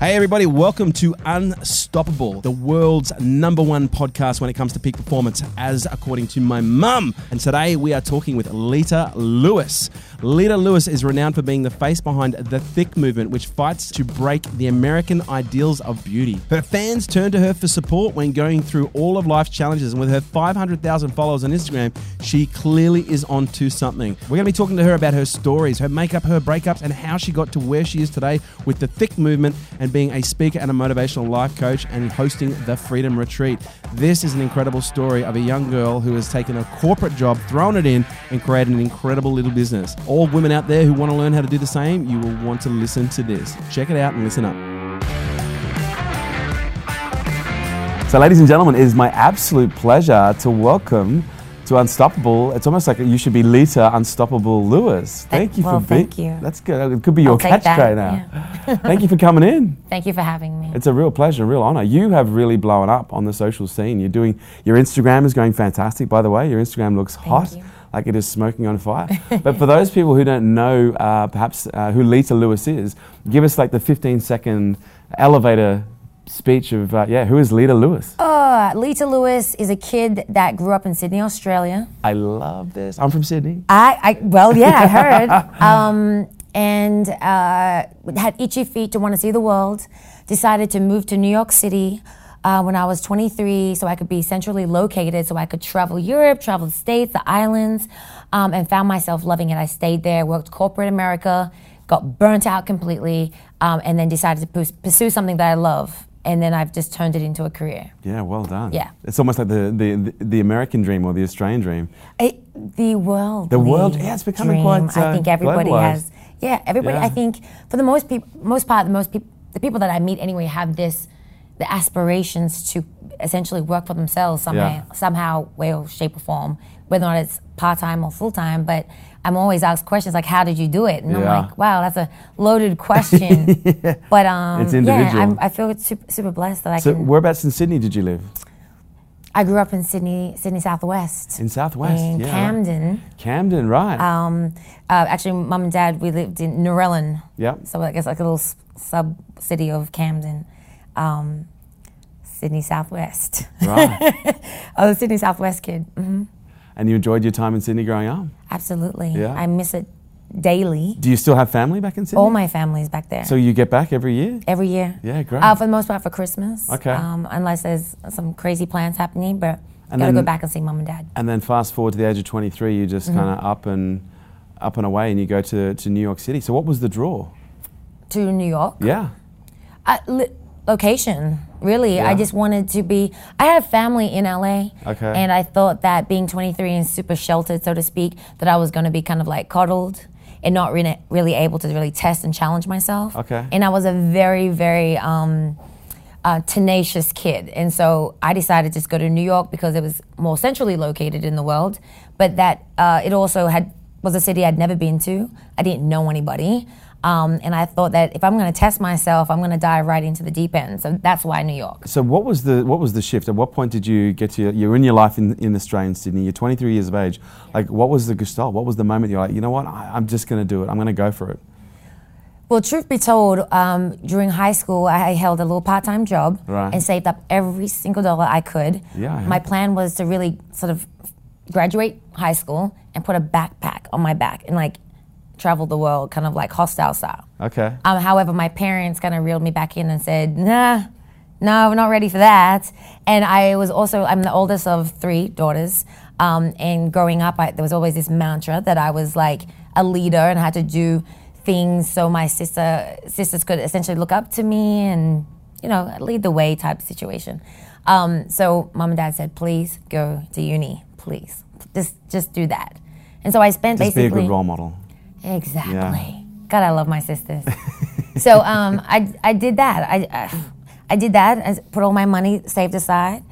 Hey, everybody, welcome to Unstoppable, the world's number one podcast when it comes to peak performance, as according to my mum. And today we are talking with Lita Lewis. Lita Lewis is renowned for being the face behind the Thick movement, which fights to break the American ideals of beauty. Her fans turn to her for support when going through all of life's challenges, and with her 500,000 followers on Instagram, she clearly is onto something. We're going to be talking to her about her stories, her makeup, her breakups, and how she got to where she is today with the Thick movement and being a speaker and a motivational life coach and hosting the Freedom Retreat. This is an incredible story of a young girl who has taken a corporate job, thrown it in, and created an incredible little business. All women out there who want to learn how to do the same, you will want to listen to this. Check it out and listen up. So, ladies and gentlemen, it is my absolute pleasure to welcome to Unstoppable. It's almost like you should be Lita Unstoppable Lewis. Thank you well, for being. thank you. That's good. It could be your that, catchphrase now. thank you for coming in. Thank you for having me. It's a real pleasure, a real honor. You have really blown up on the social scene. You're doing your Instagram is going fantastic, by the way. Your Instagram looks hot, you. like it is smoking on fire. but for those people who don't know, uh, perhaps uh, who Lita Lewis is, give us like the 15 second elevator speech of uh, yeah, who is Lita Lewis? Uh, Lita Lewis is a kid that grew up in Sydney, Australia. I love this. I'm from Sydney. I, I well, yeah, I heard. um, and uh, had itchy feet to want to see the world. Decided to move to New York City uh, when I was 23, so I could be centrally located, so I could travel Europe, travel the States, the islands, um, and found myself loving it. I stayed there, worked corporate America, got burnt out completely, um, and then decided to pursue something that I love. And then I've just turned it into a career. Yeah, well done. Yeah. It's almost like the, the, the American dream or the Australian dream. It, the world. The world, yeah, it's becoming quite, I uh, think everybody has. Yeah, everybody. Yeah. I think for the most people, most part, the most people, the people that I meet anyway, have this, the aspirations to essentially work for themselves somehow, Yeah. somehow, way or shape or form, whether or not it's part time or full time. But I'm always asked questions like, "How did you do it?" And Yeah. I'm like, "Wow, that's a loaded question." But um, It's yeah. I'm, I feel super, super blessed that I So, can. whereabouts in Sydney did you live? I grew up in Sydney, Sydney Southwest. In Southwest, in yeah. Camden. Camden, right. Um, uh, actually, mum and dad, we lived in Narellan. Yep. So I guess like a little sub city of Camden, um, Sydney Southwest. Right. I was a Sydney Southwest kid. hmm and you enjoyed your time in Sydney growing up? Absolutely. Yeah. I miss it daily. Do you still have family back in Sydney? All my family's back there. so you get back every year? Every year. Yeah, great. Uh, for the most part, for Christmas. Okay. Um, unless there's some crazy plans happening, but And gotta go back and see mum and dad. and then fast forward to the age of 23, you just Mm-hmm. kind of up and up and away and you go to, to New York City. So what was the draw? To New York. Yeah. Uh, li- location, really. Yeah. I just wanted to be. I have family in LA. Okay. And I thought that being 23 and super sheltered, so to speak, that I was going to be kind of like coddled and not really, really able to really test and challenge myself. Okay. And I was a very, very um, uh, tenacious kid. And so I decided to just go to New York because it was more centrally located in the world, but that uh, it also had was a city I'd never been to. I didn't know anybody. Um, and I thought that if I'm going to test myself, I'm going to dive right into the deep end. So that's why New York. So what was the what was the shift? At what point did you get to you're in your life in, in Australia in Sydney? You're 23 years of age. Like what was the gestalt? What was the moment you're like, you know what? I, I'm just going to do it. I'm going to go for it. Well, truth be told, um, during high school, I held a little part-time job Right. and saved up every single dollar I could. Yeah, I My plan was to really sort of graduate high school and put a backpack on my back and like travel the world, kind of like hostile style. Okay. Um, however, my parents kind of reeled me back in and said, nah, no, we're not ready for that. And I was also, I'm the oldest of three daughters. Um, and growing up, I, there was always this mantra that I was like a leader and had to do things so my sister sisters could essentially look up to me and, you know, lead the way type situation. Um, so mom and dad said, please go to uni, please. Just, just do that. And so I spent Just be a basically. good role model. Exactly. God, I love my sisters. so um, I, I did that. I, I, I did that. I put all my money saved aside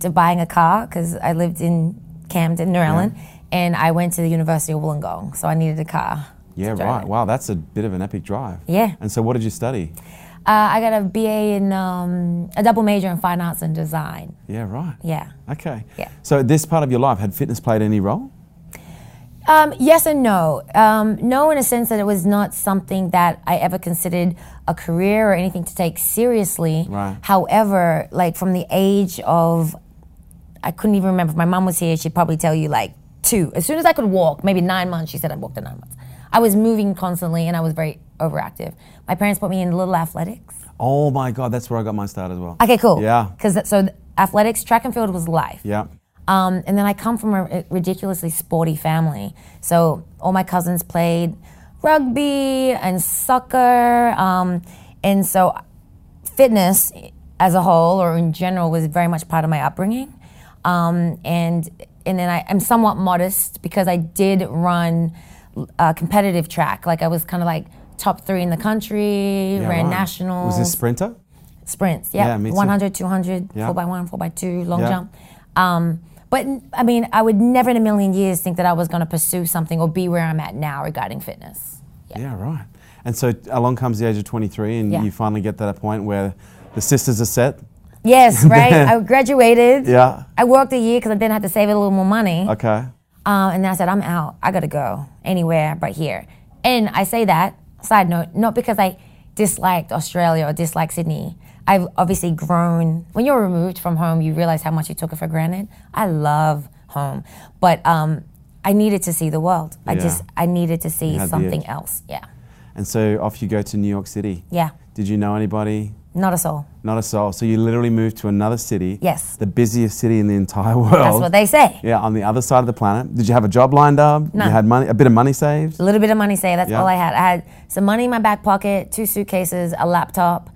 to buying a car because I lived in Camden, Narellan, and I went to the University of Wollongong, so I needed a car. Yeah, right. it. Wow, that's a bit of an epic drive. Yeah. And so what did you study? Uh, I got a BA in um, a double major in fine arts and design. Yeah, right. Yeah. Okay. Yeah. So this part of your life, had fitness played any role? Um, yes and no. Um, no, in a sense that it was not something that I ever considered a career or anything to take seriously. Right. However, like from the age of, I couldn't even remember. If my mom was here, she'd probably tell you like two. As soon as I could walk, maybe nine months, she said I walked at nine months. I was moving constantly and I was very overactive. My parents put me in little athletics. Oh my God, that's where I got my start as well. Okay, cool. Yeah. Because so athletics, track and field was life. Yeah. Um, and then I come from a ridiculously sporty family. So all my cousins played rugby and soccer. Um, and so fitness as a whole or in general was very much part of my upbringing. Um, and and then I, am somewhat modest because I did run a competitive track. Like I was kind of like top three in the country, Yeah, ran right. nationals. Was this sprinter? Sprints, yeah. Yeah, me too. 100, 200, Yeah. 4 by one 4 by 2 long Yeah. jump. Um, but I mean, I would never in a million years think that I was going to pursue something or be where I'm at now regarding fitness. Yeah. Yeah, right. And so along comes the age of 23, and Yeah. you finally get to that point where the sisters are set. Yes, right? I graduated. Yeah. I worked a year because I then had to save a little more money. Okay. Um, and then I said, I'm out. I got to go anywhere but here. And I say that, side note, not because I disliked Australia or disliked Sydney. I've obviously grown. When you're removed from home, you realize how much you took it for granted. I love home. But um, I needed to see the world. I Yeah. just, I needed to see had the something itch. else. Yeah. And so off you go to New York City. Yeah. Did you know anybody? Not a soul. Not a soul. So you literally moved to another city. Yes. The busiest city in the entire world. That's what they say. Yeah, on the other side of the planet. Did you have a job lined up? No. You had money, a bit of money saved. A little bit of money saved. That's Yeah. all I had. I had some money in my back pocket, two suitcases, a laptop,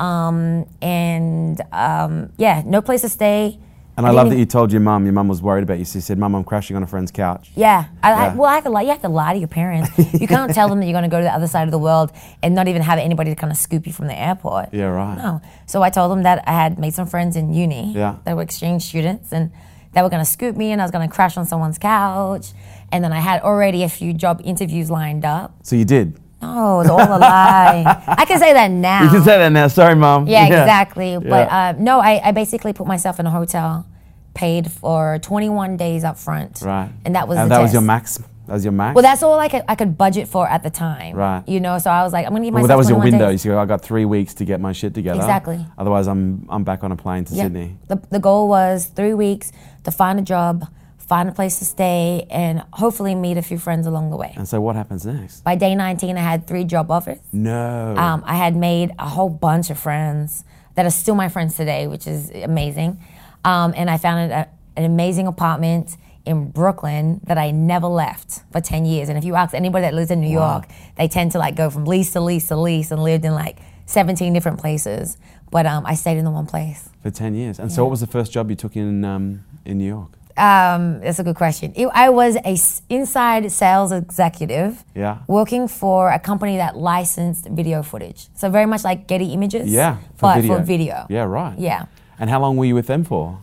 um, and um, yeah, no place to stay. And I, love that you told your mum. Your mum was worried about you. So you said, "Mum, I'm crashing on a friend's couch." Yeah, I, I, well, I have to lie. You have to lie to your parents. You can't tell them that you're going to go to the other side of the world and not even have anybody to kind of scoop you from the airport. Yeah, right. No. So I told them that I had made some friends in uni. Yeah. That were exchange students, and they were going to scoop me, and I was going to crash on someone's couch. And then I had already a few job interviews lined up. So you did. Oh, it's all a lie. I can say that now. You can say that now. Sorry, mom. Yeah, exactly. But Yeah. uh, no, I, I basically put myself in a hotel, paid for 21 days up front. Right. And that was And the that was your max. That was your max. Well, that's all I could, I could budget for at the time. Right. You know, so I was like, I'm going to give well, that was your window. days. You go, I got three weeks to get my shit together. Exactly. Otherwise, I'm I'm back on a plane to Yeah. Sydney. The, the goal was three weeks to find a job, find a place to stay, and hopefully meet a few friends along the way. And so, what happens next? By day 19, I had three job offers. No. Um, I had made a whole bunch of friends that are still my friends today, which is amazing. Um, and I found a, an amazing apartment in Brooklyn that I never left for 10 years. And if you ask anybody that lives in New York, they tend to like go from lease to lease to lease and lived in like 17 different places. But um, I stayed in the one place. for ten years. And so, what was the first job you took in um, in New York? Um, that's a good question. It- I was a s- inside sales executive Yeah. working for a company that licensed video footage. So very much like Getty Images. Yeah. but for video. Yeah, right. Yeah. And how long were you with them for?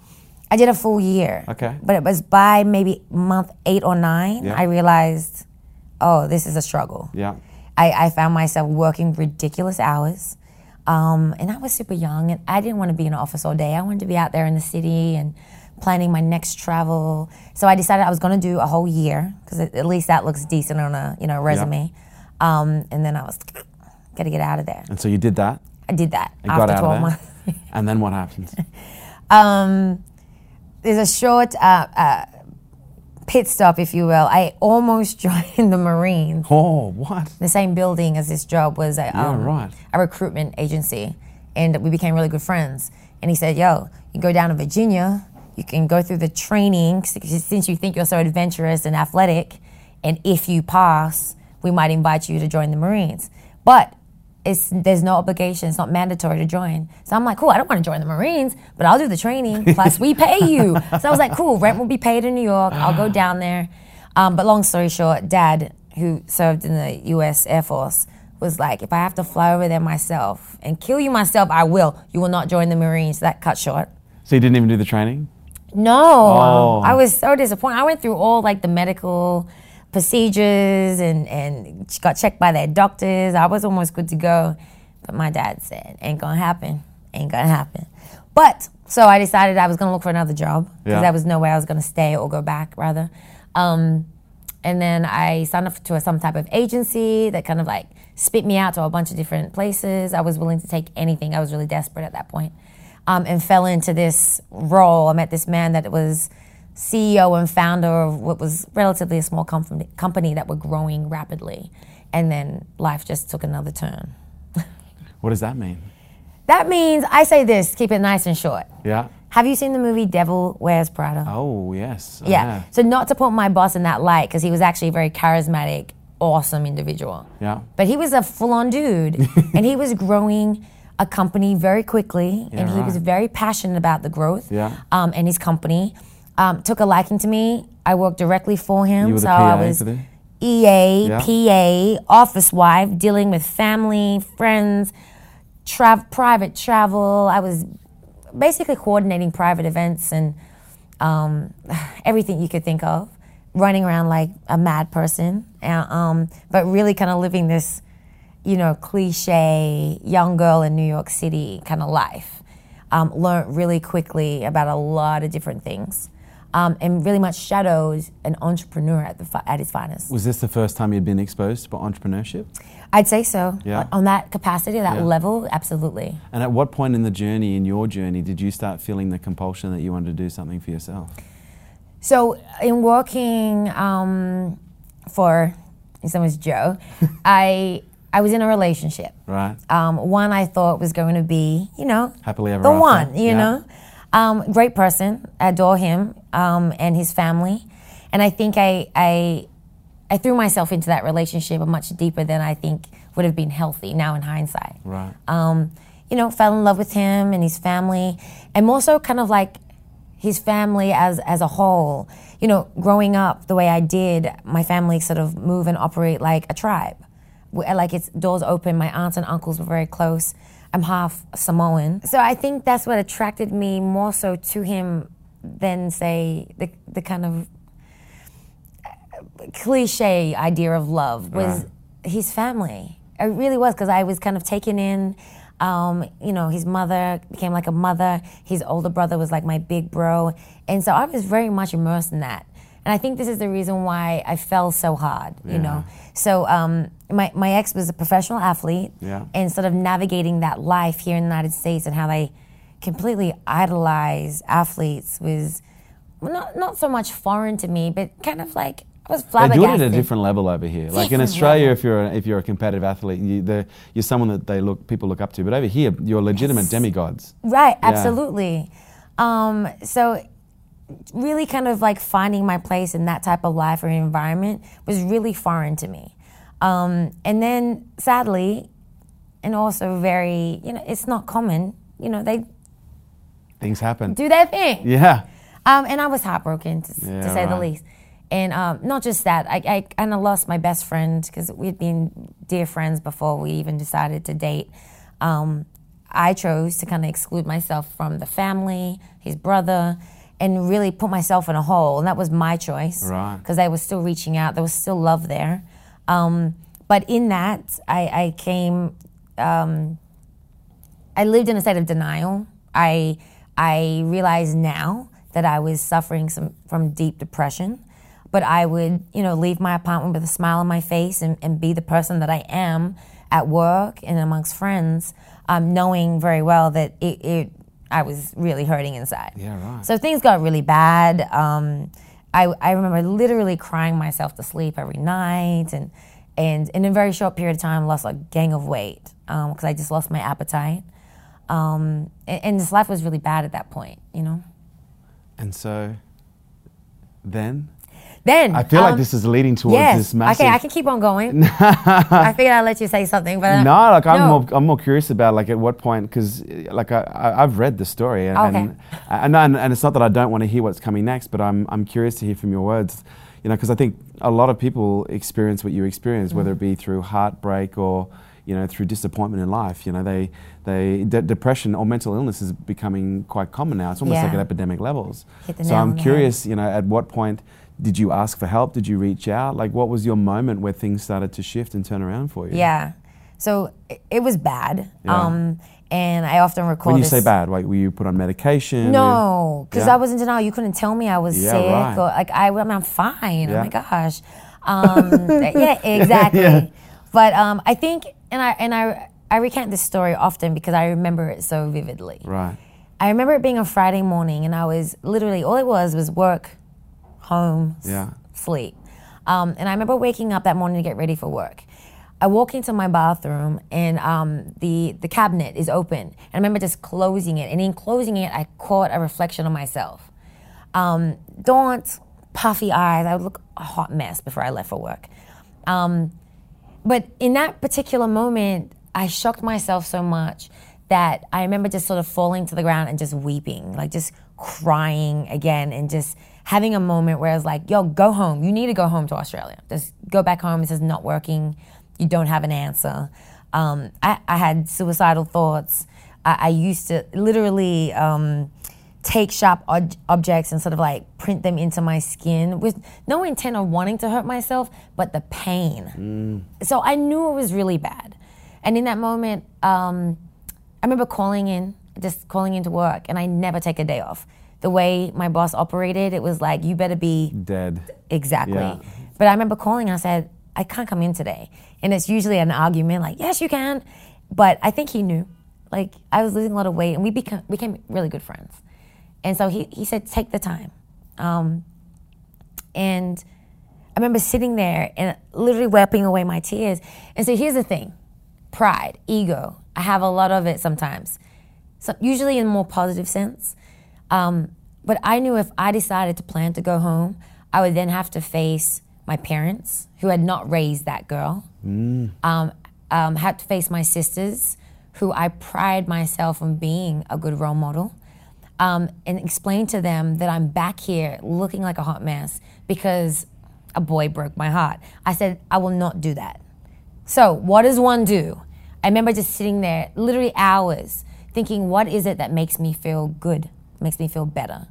I did a full year. Okay. But it was by maybe month eight or nine, Yeah. I realized, oh, this is a struggle. Yeah. I, I found myself working ridiculous hours. Um, and I was super young and I didn't want to be in an office all day. I wanted to be out there in the city and planning my next travel. So I decided I was going to do a whole year because at least that looks decent on a you know resume. Um, and then I was got to get out of there. And so you did that I did that after got out 12 of months. and then what happens? Um, there's a short uh, uh, pit stop, if you will. I almost joined the Marines. oh, what? The same building as this job was a, Yeah, um, right. a recruitment agency, and we became really good friends. And he said, "Yo, you go down to Virginia. You can go through the training since you think you're so adventurous and athletic, and if you pass, we might invite you to join the Marines. But it's there's no obligation. It's not mandatory to join. So I'm like, cool. I don't want to join the Marines, but I'll do the training. Plus, we pay you. So I was like, cool. Rent will be paid in New York. I'll go down there. Um, but long story short, Dad, who served in the U.S. Air Force, was like, if I have to fly over there myself and kill you myself, I will. You will not join the Marines. That cut short. So you didn't even do the training? No, Oh. I was so disappointed. I went through all like the medical procedures and and got checked by their doctors. I was almost good to go, but my dad said, "Ain't gonna happen. Ain't gonna happen." But so I decided I was gonna look for another job because Yeah. there was no way I was gonna stay or go back. Rather, um, and then I signed up to some type of agency that kind of like spit me out to a bunch of different places. I was willing to take anything. I was really desperate at that point. Um, and fell into this role. I met this man that was CEO and founder of what was relatively a small company, company that were growing rapidly. And then life just took another turn. What does that mean? That means I say this, keep it nice and short. Yeah. Have you seen the movie Devil Wears Prada? Oh yes. I yeah. So not to put my boss in that light because he was actually a very charismatic, awesome individual. Yeah. But he was a full-on dude, and he was growing a company very quickly, and he was very passionate about the growth. Yeah. Um, and his company um, took a liking to me. I worked directly for him, You were the so I PA was for the- EA, Yeah. PA, office wife, dealing with family, friends, tra- private travel. I was basically coordinating private events and um, everything you could think of, running around like a mad person, uh, um, but really kind of living this, you know, cliche young girl in New York City kind of life. Um, learned really quickly about a lot of different things. Um, and really much shadows an entrepreneur at, the at his finest. Was this the first time you'd been exposed to entrepreneurship? I'd say so. Yeah. On that capacity, that Yeah. level, absolutely. And at what point in the journey, in your journey, did you start feeling the compulsion that you wanted to do something for yourself? So, in working um, for, his name was Joe, I I was in a relationship. Right. Um, one I thought was going to be, you know, Happily ever the after. one, you Yeah. know. Um, great person, adore him um, and his family, and I think I, I I threw myself into that relationship much deeper than I think would have been healthy. Now in hindsight, Right. um, you know, fell in love with him and his family, and more so kind of like his family as as a whole. You know, growing up the way I did, my family sort of move and operate like a tribe. Like it's doors open. My aunts and uncles were very close. I'm half Samoan, so I think that's what attracted me more so to him than say the the kind of cliche idea of love was Right. his family. It really was because I was kind of taken in. Um, you know, his mother became like a mother. His older brother was like my big bro, and so I was very much immersed in that. And I think this is the reason why I fell so hard. You know, so um, my my ex was a professional athlete, Yeah. and sort of navigating that life here in the United States and how they completely idolize athletes was not not so much foreign to me, but kind of like I was They flabbergasted. do it at a different level over here. Like in Australia, if you're a, if you're a competitive athlete, you, the, you're someone that they look people look up to. But over here, you're legitimate Yes. demigods. Right, Yeah. absolutely. Um, so, really kind of like finding my place in that type of life or environment was really foreign to me. Um, and then, sadly, and also very, you know, it's not common, you know, they Things happen. do their thing. yeah. Um, and I was heartbroken, to, Yeah, to say the least. And um, not just that, I, I kind of lost my best friend because we'd been dear friends before we even decided to date. Um, I chose to kind of exclude myself from the family, his brother, and really put myself in a hole. And that was my choice. Right. Because I was still reaching out, there was still love there. Um, but in that, I, I came I lived in a state of denial. I I realize now that I was suffering some from deep depression, but I would you know leave my apartment with a smile on my face and, and be the person that I am at work and amongst friends, um, knowing very well that it, it I was really hurting inside. Yeah, right. So things got really bad. Um, I, I remember literally crying myself to sleep every night, and and in a very short period of time, lost a gang of weight because I just lost my appetite. Um, and, and this life was really bad at that point, you know. And so, then Then I feel like um, this is leading towards yes. this massive. Okay, I can keep on going. I figured I'd let you say something, but uh, No, like I'm no. more, I'm more curious about like at what point because like I, I I've read the story and, Okay. and, and and it's not that I don't want to hear what's coming next, but I'm I'm curious to hear from your words, you know, because I think a lot of people experience what you experience, whether it be through heartbreak or you know through disappointment in life. You know, they they de- depression or mental illness is becoming quite common now. It's almost like at epidemic levels. So I'm curious, you know, at what point. Did you ask for help? Did you reach out? Like, what was your moment where things started to shift and turn around for you? Yeah. So it, it was bad. Yeah. Um, and I often recall When you say bad, like were you put on medication? No, because Yeah. I was in denial. You couldn't tell me I was Yeah, sick right. or like I, I'm fine. Oh my gosh. Um, yeah, exactly. But um, I think, and I and I I recount this story often because I remember it so vividly. Right. I remember it being a Friday morning, and I was literally all it was was work, home, Yeah. sleep. Um, and I remember waking up that morning to get ready for work. I walk into my bathroom, and um, the the cabinet is open. And I remember just closing it, and in closing it, I caught a reflection of myself. Um, daunt, puffy eyes. I would look a hot mess before I left for work. Um, but in that particular moment, I shocked myself so much that I remember just sort of falling to the ground and just weeping, like just crying again and just having a moment where I was like, yo, go home. You need to go home to Australia. Just go back home. This is not working. You don't have an answer. Um, I, I had suicidal thoughts. I, I used to literally um, take sharp ob- objects and sort of like print them into my skin with no intent of wanting to hurt myself, but the pain. So I knew it was really bad. And in that moment, um, I remember calling in, just calling into work, and I never take a day off. The way my boss operated, it was like, you better be Dead. Exactly. Yeah. But I remember calling I said, I can't come in today. And it's usually an argument like, yes, you can. But I think he knew. Like, I was losing a lot of weight and we became, became really good friends. And so he, he said, take the time. Um, and I remember sitting there and literally wiping away my tears. And so here's the thing pride, ego. I have a lot of it sometimes, so usually in a more positive sense. Um, but I knew if I decided to plan to go home, I would then have to face my parents, who had not raised that girl. Um, um, had to face my sisters, who I pride myself on being a good role model, um, and explain to them that I'm back here looking like a hot mess because a boy broke my heart. I said, I will not do that. So, what does one do? I remember just sitting there, literally hours, thinking, what is it that makes me feel good, makes me feel better?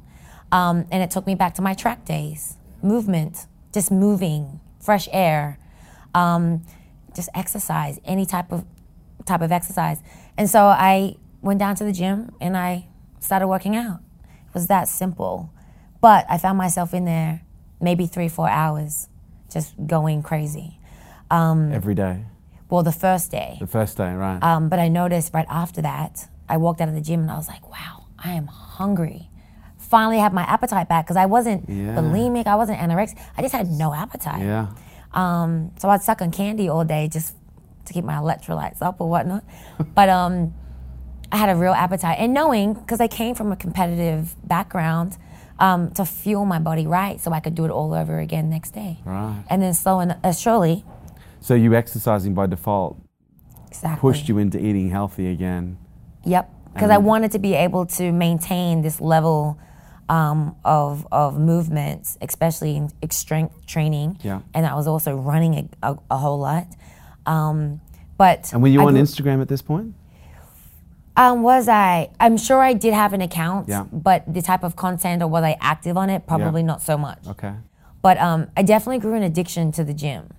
Um, and it took me back to my track days movement, just moving, fresh air, um, just exercise, any type of type of exercise. And so I went down to the gym and I started working out. It was that simple. But I found myself in there maybe three, four hours, just going crazy. Every day. Well, the first day. The first day, right. Um, but I noticed right after that, I walked out of the gym and I was like, wow, I am hungry. Finally had my appetite back because I wasn't Yeah. bulimic, I wasn't anorexic. I just had no appetite. yeah. Um, so I'd suck on candy all day just to keep my electrolytes up or whatnot. but um, I had a real appetite. And knowing, because I came from a competitive background, um, to fuel my body right so I could do it all over again next day. Right. And then slow and uh, surely, So you exercising by default exactly. pushed you into eating healthy again. Yep. Because I wanted to be able to maintain this level um, of of movement, especially in strength training. Yeah. And I was also running a, a, a whole lot. Um, but And were you I on grew- Instagram at this point? Um, was I? I'm sure I did have an account, Yeah. but the type of content or was I active on it? Probably not so much. Okay. But um, I definitely grew an addiction to the gym.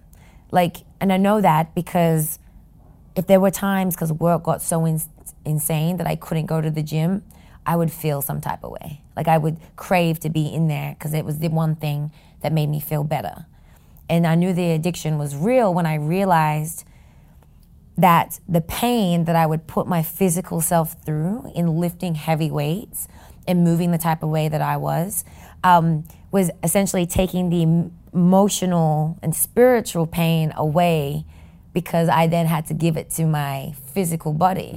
Like, and I know that because if there were times because work got so in, insane that I couldn't go to the gym, I would feel some type of way. Like I would crave to be in there because it was the one thing that made me feel better. And I knew the addiction was real when I realized that the pain that I would put my physical self through in lifting heavy weights and moving the type of way that I was um, was essentially taking the emotional and spiritual pain away because I then had to give it to my physical body.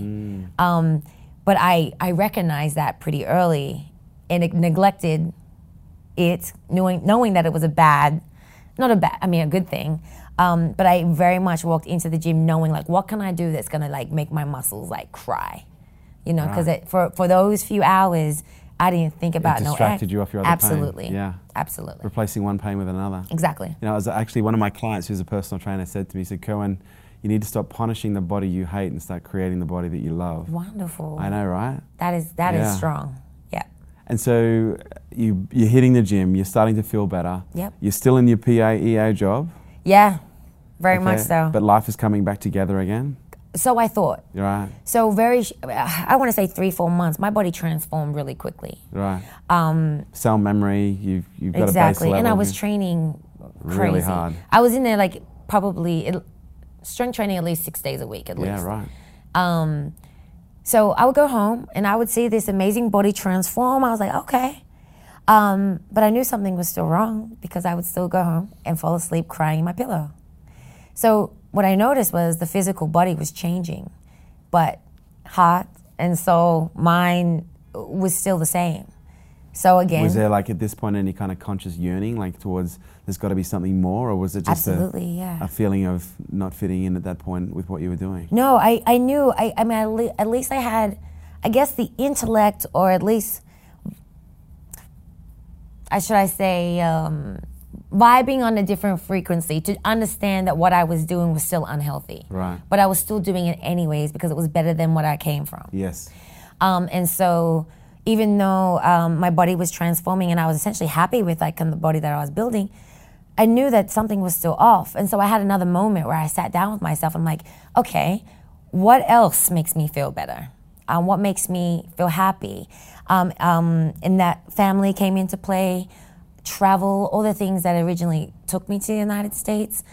Um, but I, I recognized that pretty early and it neglected it, knowing, knowing that it was a bad, not a bad, I mean, a good thing. Um, but I very much walked into the gym knowing, like, what can I do that's gonna like make my muscles like cry, you know? Because for for those few hours, I didn't think about it no. distracted act- you off your other pain. Absolutely. Yeah. Absolutely. Replacing one pain with another. Exactly. You know, I was actually one of my clients who's a personal trainer said to me, he said, Cohen, you need to stop punishing the body you hate and start creating the body that you love. Wonderful. I know, right? That is that is Yeah. strong. Yeah. And so you, you're hitting the gym, you're starting to feel better. Yep. You're still in your PAEA job. Yeah. Very much so. But life is coming back together again. So I thought. Right, So very, I want to say three, four months. My body transformed really quickly. right. Um, Cell memory, you've, you've got a base Exactly. level. And I was training crazy. Really hard. I was in there like probably it, strength training at least six days a week at Yeah, least. Yeah. Right. Um, so I would go home and I would see this amazing body transform. I was like, okay. Um, but I knew something was still wrong because I would still go home and fall asleep crying in my pillow. So what I noticed was the physical body was changing, but heart and soul, mine was still the same. So again, Was there like at this point any kind of conscious yearning, like towards there's got to be something more, or was it just a, absolutely, yeah. a feeling of not fitting in at that point with what you were doing? No, I, I knew. I, I mean, at, le- at least I had, I guess, the intellect, or at least, I should I say, um, vibing on a different frequency to understand that what I was doing was still unhealthy. Right. But I was still doing it anyways because it was better than what I came from. Yes. Um, and so, even though um, my body was transforming and I was essentially happy with like the body that I was building, I knew that something was still off. And so I had another moment where I sat down with myself. I'm like, okay, what else makes me feel better? Um, what makes me feel happy? Um, um, and that family came into play, travel, all the things that originally took me to the United States.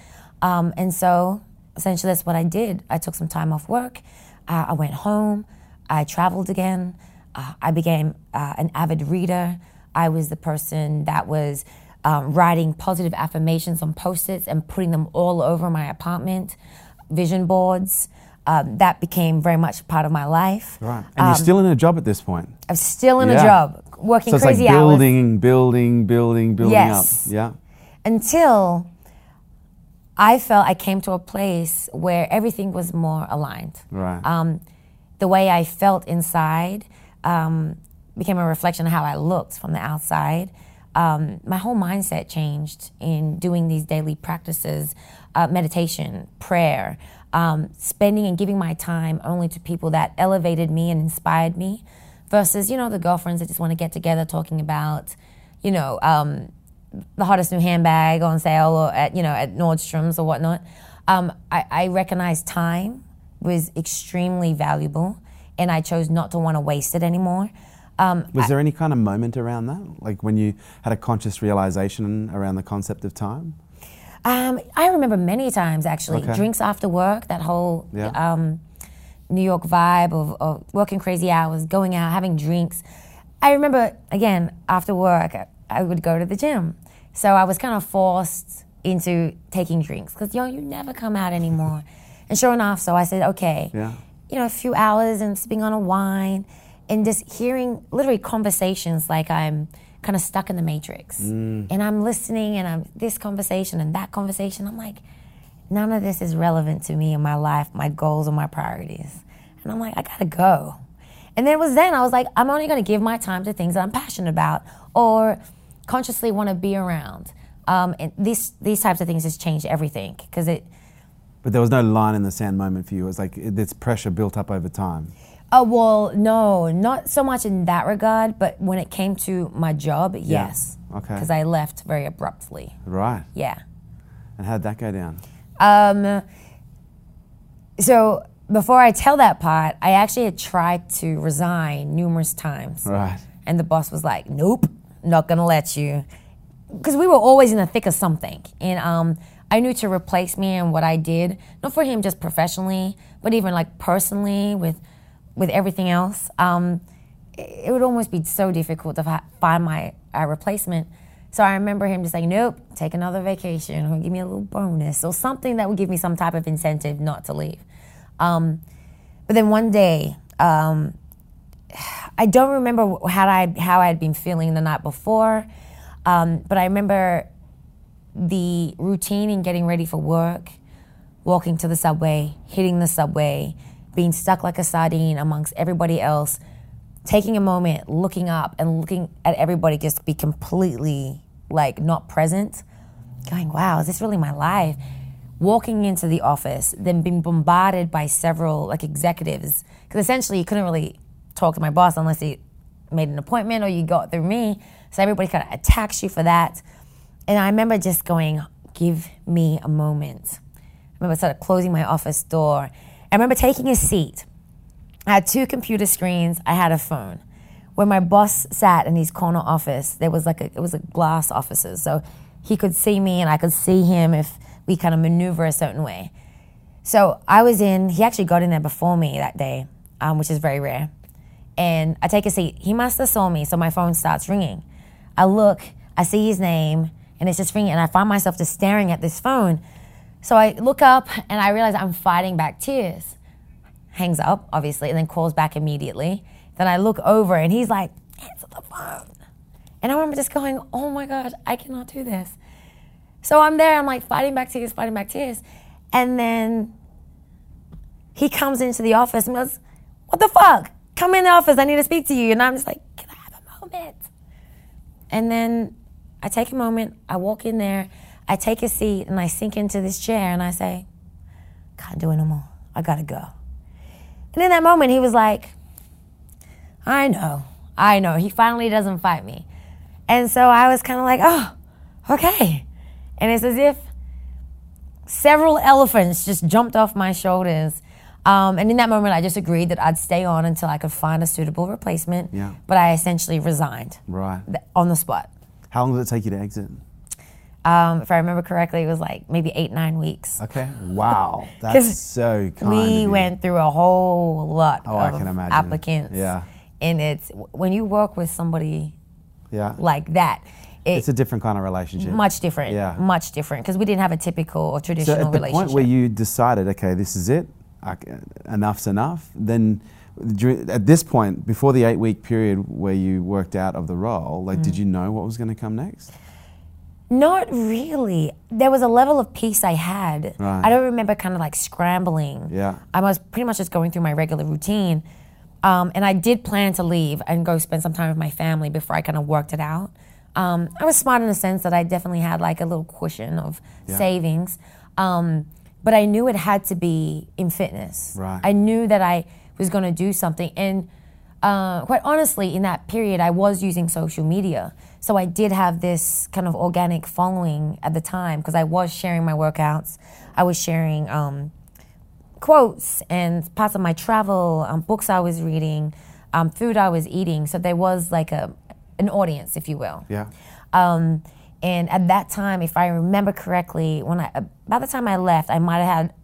Um, and so essentially that's what I did. I took some time off work. Uh, I went home. I traveled again. Uh, I became uh, an avid reader. I was the person that was um, writing positive affirmations on post-its and putting them all over my apartment, vision boards. Um, that became very much part of my life. Right. And you're still in a job at this point. I'm still in Yeah. a job, working So it's like crazy hours building, building, building, building Yes. up. Yeah. until I felt I came to a place where everything was more aligned. Right. Um, the way I felt inside um, became a reflection of how I looked from the outside. Um, my whole mindset changed in doing these daily practices uh, meditation, prayer, um, spending and giving my time only to people that elevated me and inspired me versus, you know, the girlfriends that just want to get together talking about, you know, um, the hottest new handbag on sale or at you know at Nordstrom's or whatnot. Um, I, I recognized time was extremely valuable, and I chose not to want to waste it anymore. Um, Was there any kind of moment around that? Like when you had a conscious realization around the concept of time? um, I remember many times actually Okay. drinks after work. That whole Yeah. um, New York vibe of, of working crazy hours, going out, having drinks. I remember again after work, I- I would go to the gym, so I was kind of forced into taking drinks because yo, you never come out anymore. and sure enough, so I said, okay, Yeah. you know, a few hours and sipping on a wine, and just hearing literally conversations like I'm kind of stuck in the matrix, mm. and I'm listening, and I'm this conversation and that conversation. I'm like, none of this is relevant to me in my life, my goals, or my priorities. And I'm like, I gotta go. And then it was then I was like, I'm only gonna give my time to things that I'm passionate about or consciously wanna be around. Um, and these these types of things just changed everything because it. But there was no line in the sand moment for you. It was like this pressure built up over time. Oh well, no, not so much in that regard, but when it came to my job, yes. Okay. Because I left very abruptly. Right. Yeah. And how'd that go down? Um, so before I tell that part, I actually had tried to resign numerous times. Right. And the boss was like, nope, not gonna let you. Because we were always in the thick of something. And um, I knew to replace me and what I did, not for him just professionally, but even like personally with with everything else. Um, it it would almost be so difficult to find my uh, replacement. So I remember him just saying, nope, take another vacation or give me a little bonus or something that would give me some type of incentive not to leave. Um, but then one day, um, I don't remember how I how I had been feeling the night before, um, but I remember the routine in getting ready for work, walking to the subway, hitting the subway, being stuck like a sardine amongst everybody else, taking a moment, looking up and looking at everybody just be completely like not present, going, wow, is this really my life? Walking into the office, then being bombarded by several like executives, because essentially you couldn't really talk to my boss unless he made an appointment or you got through me. So everybody kind of attacks you for that. And I remember just going, give me a moment. I remember sort of closing my office door. I remember taking a seat. I had two computer screens. I had a phone. Where my boss sat in his corner office, there was like a, it was a glass offices. So he could see me and I could see him if we kind of maneuver a certain way. So I was in, he actually got in there before me that day, um, which is very rare. And I take a seat. He must have saw me, so my phone starts ringing. I look, I see his name, and it's just ringing, and I find myself just staring at this phone. So I look up and I realize I'm fighting back tears. Hangs up, obviously, and then calls back immediately. Then I look over and he's like, answer the phone. And I remember just going, oh my God, I cannot do this. So I'm there, I'm like fighting back tears, fighting back tears. And then he comes into the office and goes, What the fuck? Come in the office, I need to speak to you. And I'm just like, Can I have a moment? And then I take a moment, I walk in there, I take a seat, and I sink into this chair and I say, Can't do it no more. I gotta go. And in that moment, he was like, I know, I know. He finally doesn't fight me. And so I was kind of like, Oh, okay. And it's as if several elephants just jumped off my shoulders. Um, and in that moment, I just agreed that I'd stay on until I could find a suitable replacement. Yeah. But I essentially resigned Right. th- on the spot. How long did it take you to exit? Um, if I remember correctly, it was like maybe eight, nine weeks. Okay. Wow. That's so kind. we went through a whole lot Oh, I of can imagine. applicants. Yeah. And it's when you work with somebody Yeah. like that, it, it's a different kind of relationship. much different. Yeah. Much different because we didn't have a typical or traditional So at the relationship. point where you decided, okay, this is it, I enough's enough, then at this point, before the eight week period where you worked out of the role, like, Mm. did you know what was going to come next? Not really. There was a level of peace I had. Right. I don't remember kind of like scrambling. Yeah. I was pretty much just going through my regular routine. Um, and I did plan to leave and go spend some time with my family before I kind of worked it out. Um, I was smart in the sense that I definitely had like a little cushion of Yeah. savings. Um, but I knew it had to be in fitness. Right. I knew that I was going to do something. And uh, quite honestly, in that period, I was using social media. So I did have this kind of organic following at the time because I was sharing my workouts. I was sharing um, quotes and parts of my travel, um, books I was reading, um, food I was eating. So there was like a an audience, if you will. Yeah. Um, and at that time, if I remember correctly, when I by the time I left, I might have had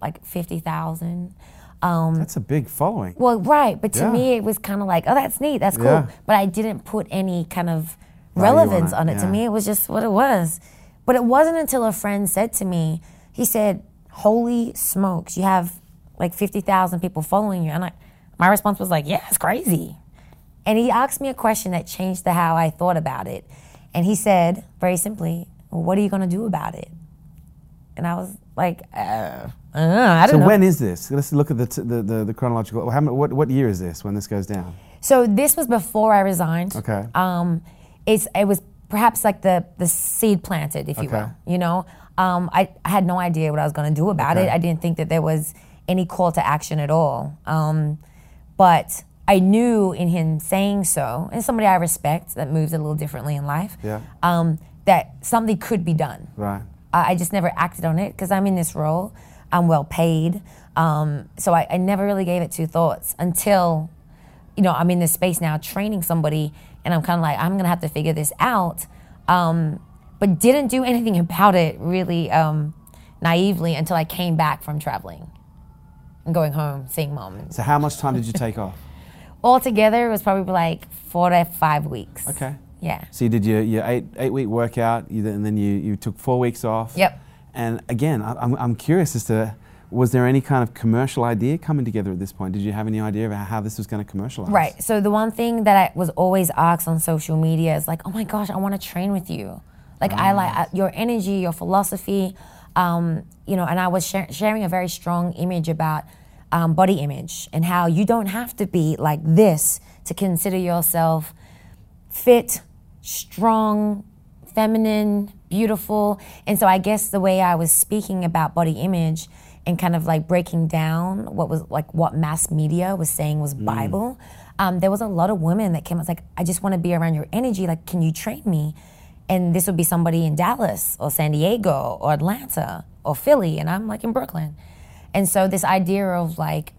like fifty thousand. Um, That's a big following. well, right, but to Yeah. me, it was kind of like, oh, that's neat, that's cool. Yeah. But I didn't put any kind of on relevance it, on it. To me, it was just what it was. But it wasn't until a friend said to me, he said, "Holy smokes, you have like fifty thousand people following you," and I, my response was like, "Yeah, it's crazy." And he asked me a question that changed the how I thought about it. And he said, very simply, "What are you going to do about it?" And I was like, uh, uh, I So don't know. when is this? Let's look at the, t- the, the, the chronological. How, what, what year is this when this goes down? So this was before I resigned. Okay. Um, it's it was perhaps like the the seed planted, if you Okay. will. You know, um, I, I had no idea what I was going to do about Okay. it. I didn't think that there was any call to action at all. Um, but I knew in him saying so, and somebody I respect that moves a little differently in life, Yeah. um, that something could be done. Right. I I just never acted on it because I'm in this role. I'm well paid. Um, so I, I never really gave it two thoughts until, you know, I'm in this space now training somebody and I'm kind of like, I'm going to have to figure this out. Um, but didn't do anything about it really um, naively until I came back from traveling and going home, seeing mom. So how much time did you take off? altogether, it was probably like four to five weeks. Okay. Yeah. So you did your, your eight eight week workout, you, and then you, you took four weeks off. Yep. And again, I, I'm, I'm curious as to was there any kind of commercial idea coming together at this point? Did you have any idea of how this was going to commercialize? Right. So the one thing that I was always asked on social media is like, "Oh my gosh, I want to train with you. Like I like uh, your energy, your philosophy, um, you know." And I was shar- sharing a very strong image about um, body image and how you don't have to be like this to consider yourself fit, strong, feminine, beautiful. And so I guess the way I was speaking about body image and kind of like breaking down what was like what mass media was saying was Bible, um, there was a lot of women that came. I was like, I just want to be around your energy. Like, can you train me? And this would be somebody in Dallas or San Diego or Atlanta or Philly, and I'm like in Brooklyn. And so this idea of like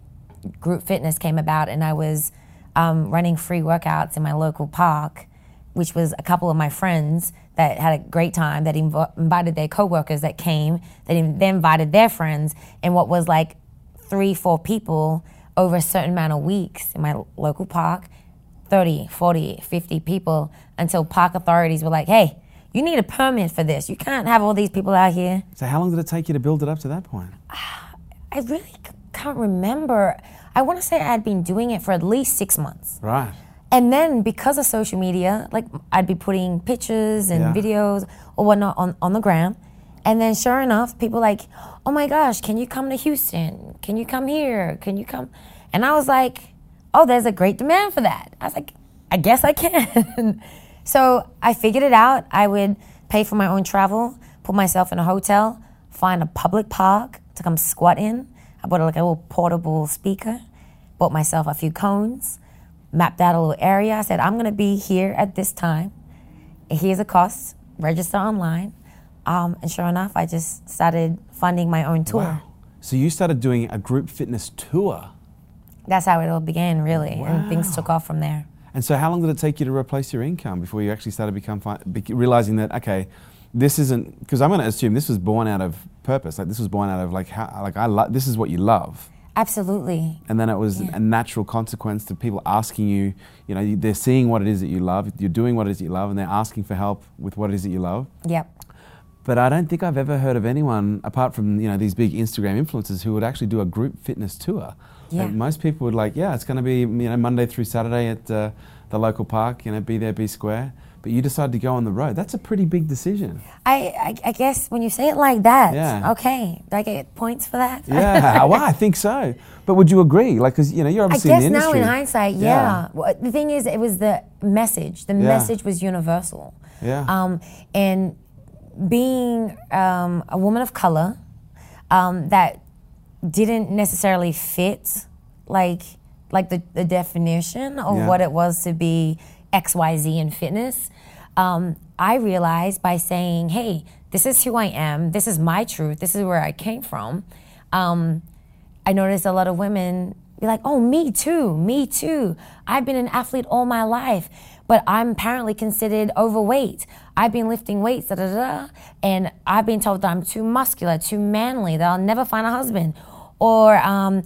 group fitness came about, and I was um, running free workouts in my local park which was a couple of my friends that had a great time that inv- invited their coworkers that came. That in- they invited their friends, and what was like three, four people over a certain amount of weeks in my local park 30, 40, 50 people until park authorities were like, hey, you need a permit for this. You can't have all these people out here. So how long did it take you to build it up to that point? I really c- can't remember. I want to say I'd been doing it for at least six months. Right. And then because of social media, like I'd be putting pictures and Yeah. videos or whatnot on, on the gram. And then sure enough, people like, oh my gosh, can you come to Houston? Can you come here? Can you come? And I was like, oh, there's a great demand for that. I was like, I guess I can. so I figured it out. I would pay for my own travel, put myself in a hotel, find a public park to come squat in. I bought like a little portable speaker, bought myself a few cones, mapped out a little area. I said, I'm going to be here at this time. Here's a cost, register online. Um, and sure enough, I just started funding my own tour. So you started doing a group fitness tour. That's how it all began, really. And things took off from there. And so how long did it take you to replace your income before you actually started become fi- be- realizing that okay, this isn't because I'm going to assume this was born out of purpose. Like this was born out of like how like I lo- this is what you love. Absolutely. And then it was a natural consequence to people asking you, you know, they're seeing what it is that you love, you're doing what it is that you love, and they're asking for help with what it is that you love. Yep. But I don't think I've ever heard of anyone, apart from you know these big Instagram influencers, who would actually do a group fitness tour. Yeah. Most people would like, yeah, it's going to be you know Monday through Saturday at uh, the local park, you know, be there, be square. But you decided to go on the road. That's a pretty big decision. I, I, I guess when you say it like that, Yeah. okay. Do I get points for that? Yeah, well, I think so. But would you agree? Like, because you know, you're I obviously guess in the now in hindsight, yeah. Well, the thing is, it was the message. The Yeah. message was universal. Yeah. Um, and being um, a woman of color um, that didn't necessarily fit like like the, the definition of Yeah. what it was to be XYZ in fitness, um, I realized by saying, hey, this is who I am, this is my truth, this is where I came from. Um, I noticed a lot of women be like, oh, me too, me too. I've been an athlete all my life, but I'm apparently considered overweight. I've been lifting weights, da da da, and I've been told that I'm too muscular, too manly, that I'll never find a husband. Or um,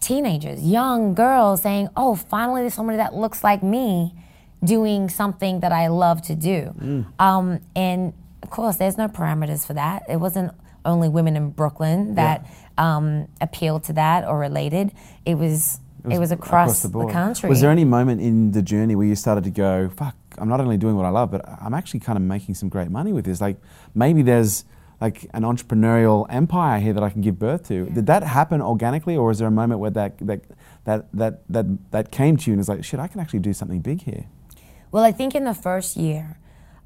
teenagers, young girls saying, oh, finally there's somebody that looks like me doing something that I love to do. Um, and of course, there's no parameters for that. It wasn't only women in Brooklyn that um, appealed to that or related. It was it was, across, the, board. country. Was there any moment in the journey where you started to go, fuck, I'm not only doing what I love, but I'm actually kind of making some great money with this? Like maybe there's like an entrepreneurial empire here that I can give birth to. Did that happen organically, or was there a moment where that that that that that, that came to you and was like, shit, I can actually do something big here? Well, I think in the first year,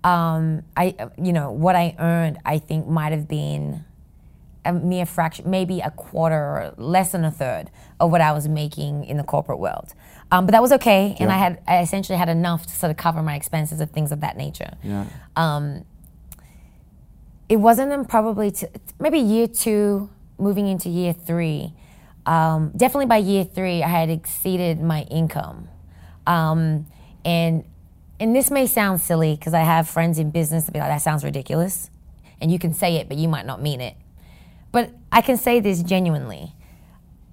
um, I you know what I earned, I think might have been a mere fraction, maybe a quarter or less than a third of what I was making in the corporate world. Um, but that was okay, and I had I essentially had enough to sort of cover my expenses and things of that nature. Yeah. It wasn't in probably t- maybe year two, moving into year three. Um, definitely by year three, I had exceeded my income, um, and and this may sound silly because I have friends in business that be like, "That sounds ridiculous," and you can say it, but you might not mean it. But I can say this genuinely.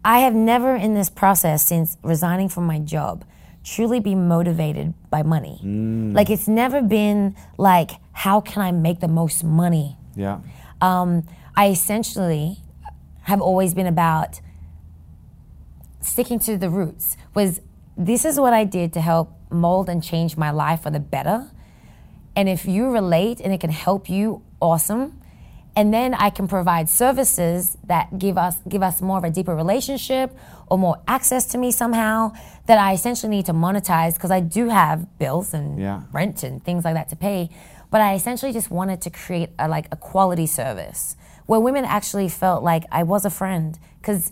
I have never in this process since resigning from my job truly been motivated by money. Like it's never been like, how can I make the most money? Yeah. Um, I essentially have always been about sticking to the roots. Was this is what I did to help mold and change my life for the better. And if you relate and it can help you, awesome. And then I can provide services that give us give us more of a deeper relationship or more access to me somehow that I essentially need to monetize because I do have bills and Yeah. rent and things like that to pay. But I essentially just wanted to create a, like a quality service where women actually felt like I was a friend because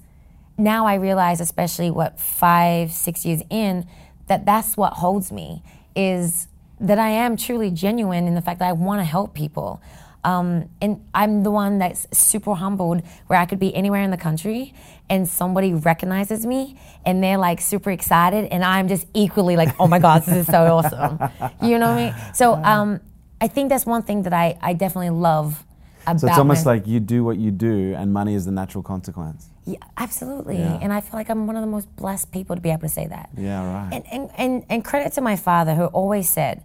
now I realize, especially what five, six years in, that that's what holds me is that I am truly genuine in the fact that I want to help people. Um, and I'm the one that's super humbled where I could be anywhere in the country and somebody recognizes me and they're like super excited and I'm just equally like, oh my God, this is so awesome. You know what I mean? So um, I think that's one thing that I, I definitely love about So it's almost my- like you do what you do, and money is the natural consequence. yeah, absolutely. Yeah. And I feel like I'm one of the most blessed people to be able to say that. Yeah, right. And, and, and, and credit to my father, who always said,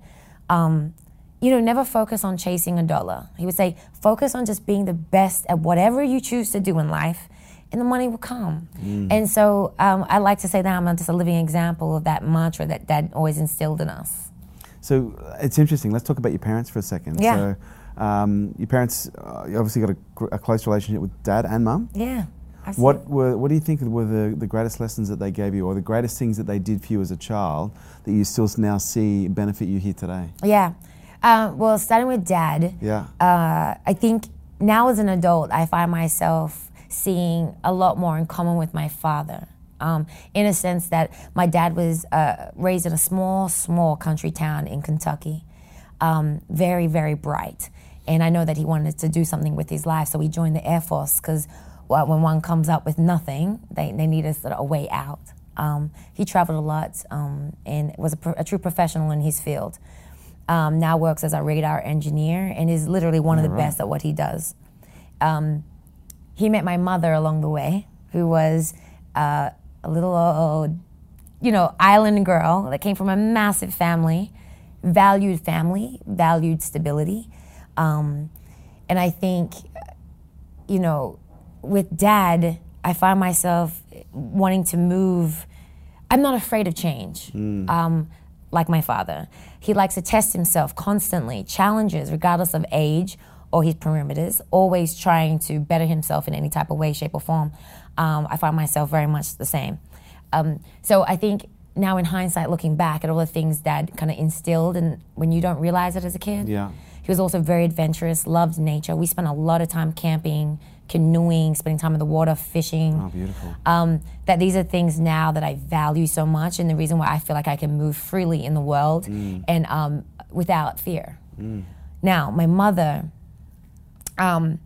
um, you know, never focus on chasing a dollar. He would say, focus on just being the best at whatever you choose to do in life, and the money will come. Mm. And so um, I like to say that I'm just a living example of that mantra that dad always instilled in us. So uh, it's interesting. Let's talk about your parents for a second. Yeah. So um, your parents, uh, you obviously got a, a close relationship with dad and mum. Yeah. What were what do you think were the, the greatest lessons that they gave you, or the greatest things that they did for you as a child that you still now see benefit you here today? Yeah. Uh, well, starting with dad, Yeah. uh, I think now as an adult, I find myself seeing a lot more in common with my father. Um, in a sense that my dad was uh, raised in a small, small country town in Kentucky, um, very, very bright. And I know that he wanted to do something with his life, so he joined the Air Force because well, when one comes up with nothing, they, they need a, sort of a way out. Um, he traveled a lot um, and was a, pro- a true professional in his field um, now works as a radar engineer and is literally one of the best at what he does. Um, he met my mother along the way, who was uh, a little, uh, you know, island girl that came from a massive family, valued family, valued stability. Um, and I think, you know, with dad, I find myself wanting to move. I'm not afraid of change, um, like my father. He likes to test himself constantly, challenges, regardless of age or his perimeters, always trying to better himself in any type of way, shape, or form. Um, I find myself very much the same. Um, so I think now, in hindsight, looking back at all the things dad kind of instilled, and when you don't realize it as a kid, Yeah. He was also very adventurous, loved nature. We spent a lot of time camping, canoeing, spending time in the water, fishing. Oh, beautiful. Um, that these are things now that I value so much, and the reason why I feel like I can move freely in the world and um, without fear. Now, my mother, um,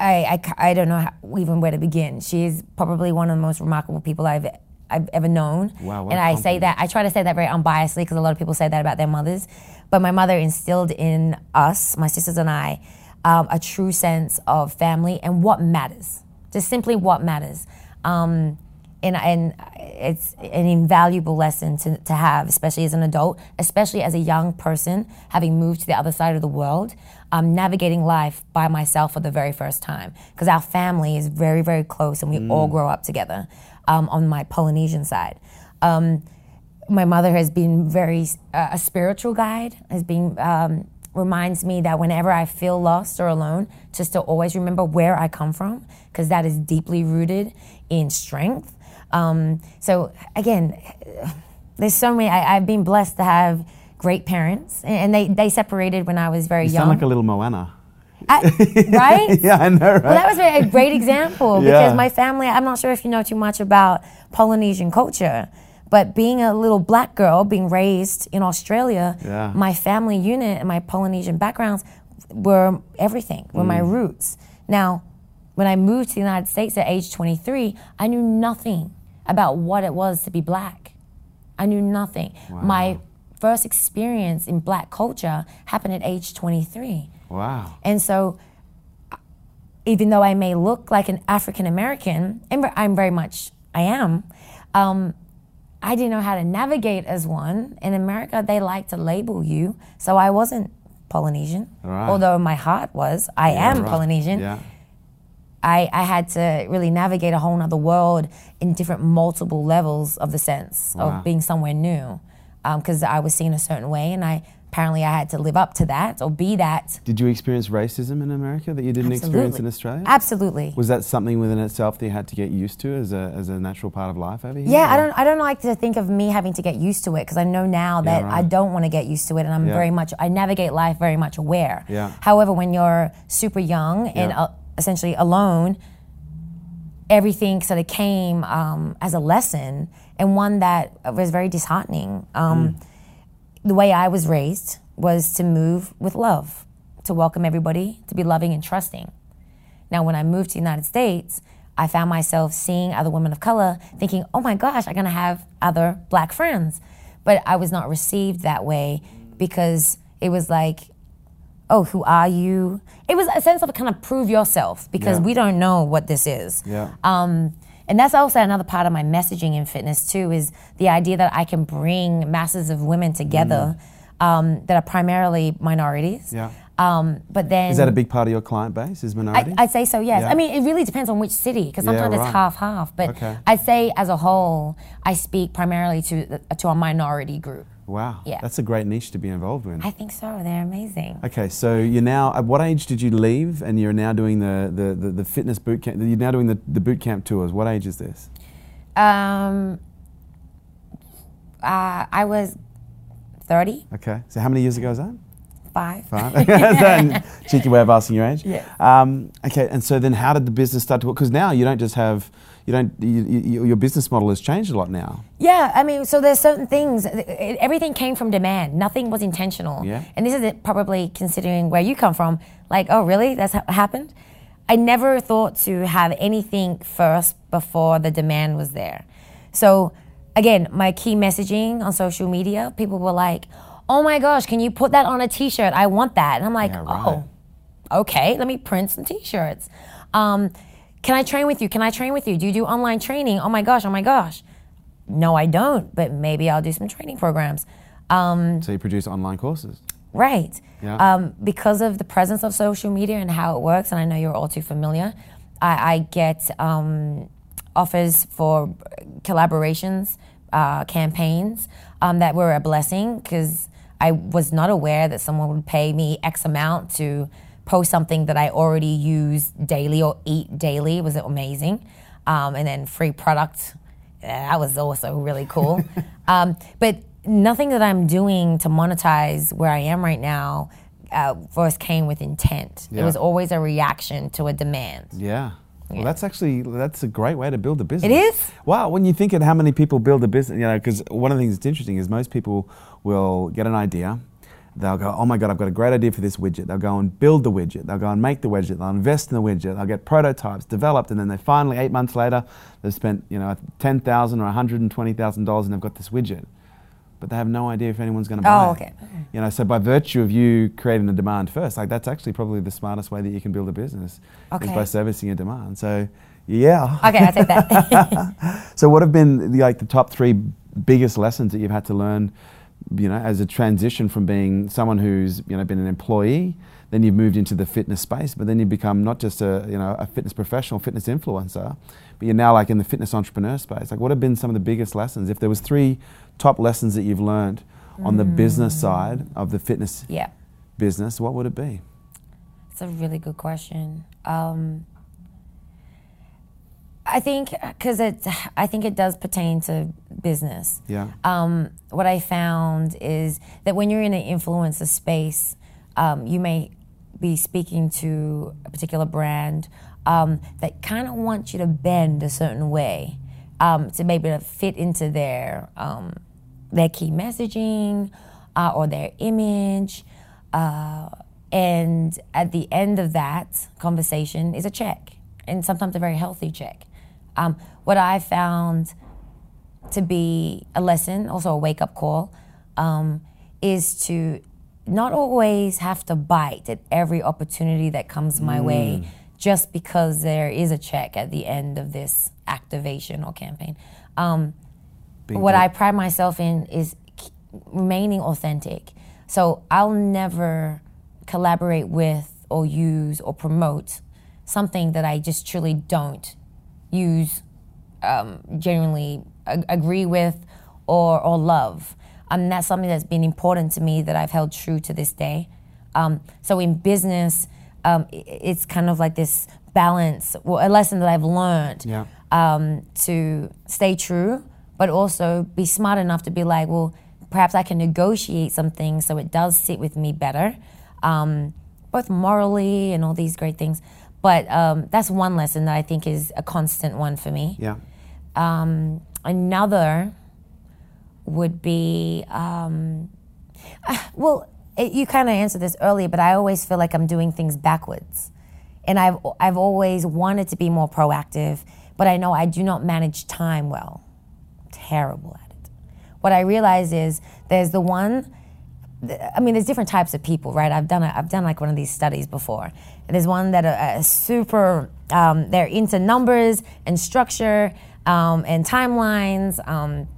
I, I, I don't know how, even where to begin. She is probably one of the most remarkable people I've I've ever known. Wow, and I say that I try to say that very unbiasedly because a lot of people say that about their mothers. But my mother instilled in us, my sisters and I, um, a true sense of family and what matters. Just simply what matters. Um, and, and it's an invaluable lesson to, to have, especially as an adult, especially as a young person, having moved to the other side of the world, um, navigating life by myself for the very first time. Because our family is very, very close and we all grow up together um, on my Polynesian side. Um, my mother has been very uh, a spiritual guide has been um, reminds me that whenever i feel lost or alone just to always remember where i come from because that is deeply rooted in strength um, so again there's so many I, i've been blessed to have great parents and they, they separated when i was very You young sound like a little Moana. I- right Yeah, I know, right? well, that was a great example Yeah. because my family, I'm not sure if you know too much about Polynesian culture, but being a little black girl, being raised in Australia, Yeah. my family unit and my Polynesian backgrounds were everything, were Mm. my roots. Now, when I moved to the United States at age 23, I knew nothing about what it was to be black. I knew nothing. My first experience in black culture happened at age 23. wow. And so, even though I may look like an African American, and I'm very much, I am, um, I didn't know how to navigate as one. In America, they like to label you. So I wasn't Polynesian, Right. although my heart was. I am Right. Polynesian. Yeah. I, I had to really navigate a whole other world in different multiple levels of the sense Wow. of being somewhere new. Um, because I was seen a certain way, and I apparently I had to live up to that or be that. Did you experience racism in America that you didn't experience in Australia? Absolutely. Was that something within itself that you had to get used to as a, as a natural part of life over here? Yeah, I don't. I don't like to think of me having to get used to it because I know now that I right. don't want to get used to it, and I'm Yeah. very much. I navigate life very much aware. Yeah. However, when you're super young and Yeah. uh, essentially alone, everything sort of came um, as a lesson and one that was very disheartening. Um, Mm. The way I was raised was to move with love, to welcome everybody, to be loving and trusting. Now, when I moved to the United States, I found myself seeing other women of color, thinking, oh my gosh, I'm gonna have other black friends. But I was not received that way because it was like, oh, who are you? It was a sense of kind of prove yourself because Yeah. we don't know what this is. Yeah. Um, and that's also another part of my messaging in fitness too is the idea that I can bring masses of women together um, that are primarily minorities. Yeah. Um, but then Is that a big part of your client base? Is minority? I, I'd say so, yes. Yeah. I mean, it really depends on which city, because Yeah, sometimes right. it's half half. But Okay. I'd say, as a whole, I speak primarily to to a minority group. Wow. Yeah. That's a great niche to be involved in. I think so. They're amazing. Okay, so you're now. At what age did you leave, and you're now doing the the, the, the fitness boot camp? You're now doing the, the boot camp tours. What age is this? Um, uh, I was 30, Okay, so how many years ago was that? five. Five. Cheeky way of asking your age. Yeah. Um, okay, and so then how did the business start to work? Because now you don't just have, you don't, you, you, your business model has changed a lot now. Yeah, I mean, so there's certain things. Everything came from demand. Nothing was intentional. Yeah. And this is it, probably considering where you come from. Like, oh, really? That's ha- happened. I never thought to have anything first before the demand was there. So, again, my key messaging on social media, people were like, "Oh my gosh, can you put that on a T-shirt? I want that." And I'm like, Yeah, right. "Oh, okay, let me print some t-shirts. Um, can I train with you? Can I train with you? Do you do online training? Oh my gosh, oh my gosh. No, I don't, but maybe I'll do some training programs. Um, So you produce online courses. right. Yeah. Um, because of the presence of social media and how it works, and I know you're all too familiar, I, I get um, offers for collaborations, uh, campaigns um, that were a blessing because I was not aware that someone would pay me X amount to post something that I already use daily or eat daily. It was amazing. Um, and then free product. That was also really cool. um, but nothing that I'm doing to monetize where I am right now uh, first came with intent. It was always a reaction to a demand. Yeah. Well, that's actually that's a great way to build a business. It is? Wow. When you think of how many people build a business, you know, because one of the things that's interesting is most people will get an idea. They'll go, oh my God, I've got a great idea for this widget. They'll go and build the widget. They'll go and make the widget. They'll invest in the widget. They'll get prototypes developed, and then they finally, eight months later, they've spent, you know, ten thousand or one hundred and twenty thousand dollars, and they've got this widget, but they have no idea if anyone's going to oh, buy Oh, it. okay. You know, so by virtue of you creating the demand first, like that's actually probably the smartest way that you can build a business is by servicing a demand. So, yeah. Okay, I'll take that. So, what have been the, like the top three biggest lessons that you've had to learn? You know, as a transition from being someone who's you know been an employee, then you've moved into the fitness space, but then you become not just a you know a fitness professional, fitness influencer, but you're now like in the fitness entrepreneur space. Like, what have been some of the biggest lessons? If there was three top lessons that you've learned on the business side of the fitness yeah. business, what would it be? It's a really good question. Um, I think because it, I think it does pertain to business. Yeah. Um, what I found is that when you're in an influencer space, um, you may be speaking to a particular brand um, that kind of wants you to bend a certain way um, to maybe to fit into their um, their key messaging uh, or their image. Uh, and at the end of that conversation is a check, and sometimes a very healthy check. Um, what I found to be a lesson, also a wake up call, um, is to not always have to bite at every opportunity that comes my way just because there is a check at the end of this activation or campaign. Um, what good. I pride myself in is remaining authentic. So I'll never collaborate with or use or promote something that I just truly don't use, um, genuinely ag- agree with, or or love. Um, that's something that's been important to me that I've held true to this day. Um, so in business, um, it's kind of like this balance, well, a lesson that I've learned Yeah. um, to stay true, but also be smart enough to be like, well, perhaps I can negotiate something so it does sit with me better, um, both morally and all these great things. But um, that's one lesson that I think is a constant one for me. Yeah. Another would be, um, well, it, you kind of answered this earlier, but I always feel like I'm doing things backwards. And I've, I've always wanted to be more proactive, but I know I do not manage time well. Terrible at it. What I realize is there's the one, I mean, there's different types of people, right? I've done, a, I've done like one of these studies before. There's one that are, are super, um, they're into numbers and structure um, and timelines, um,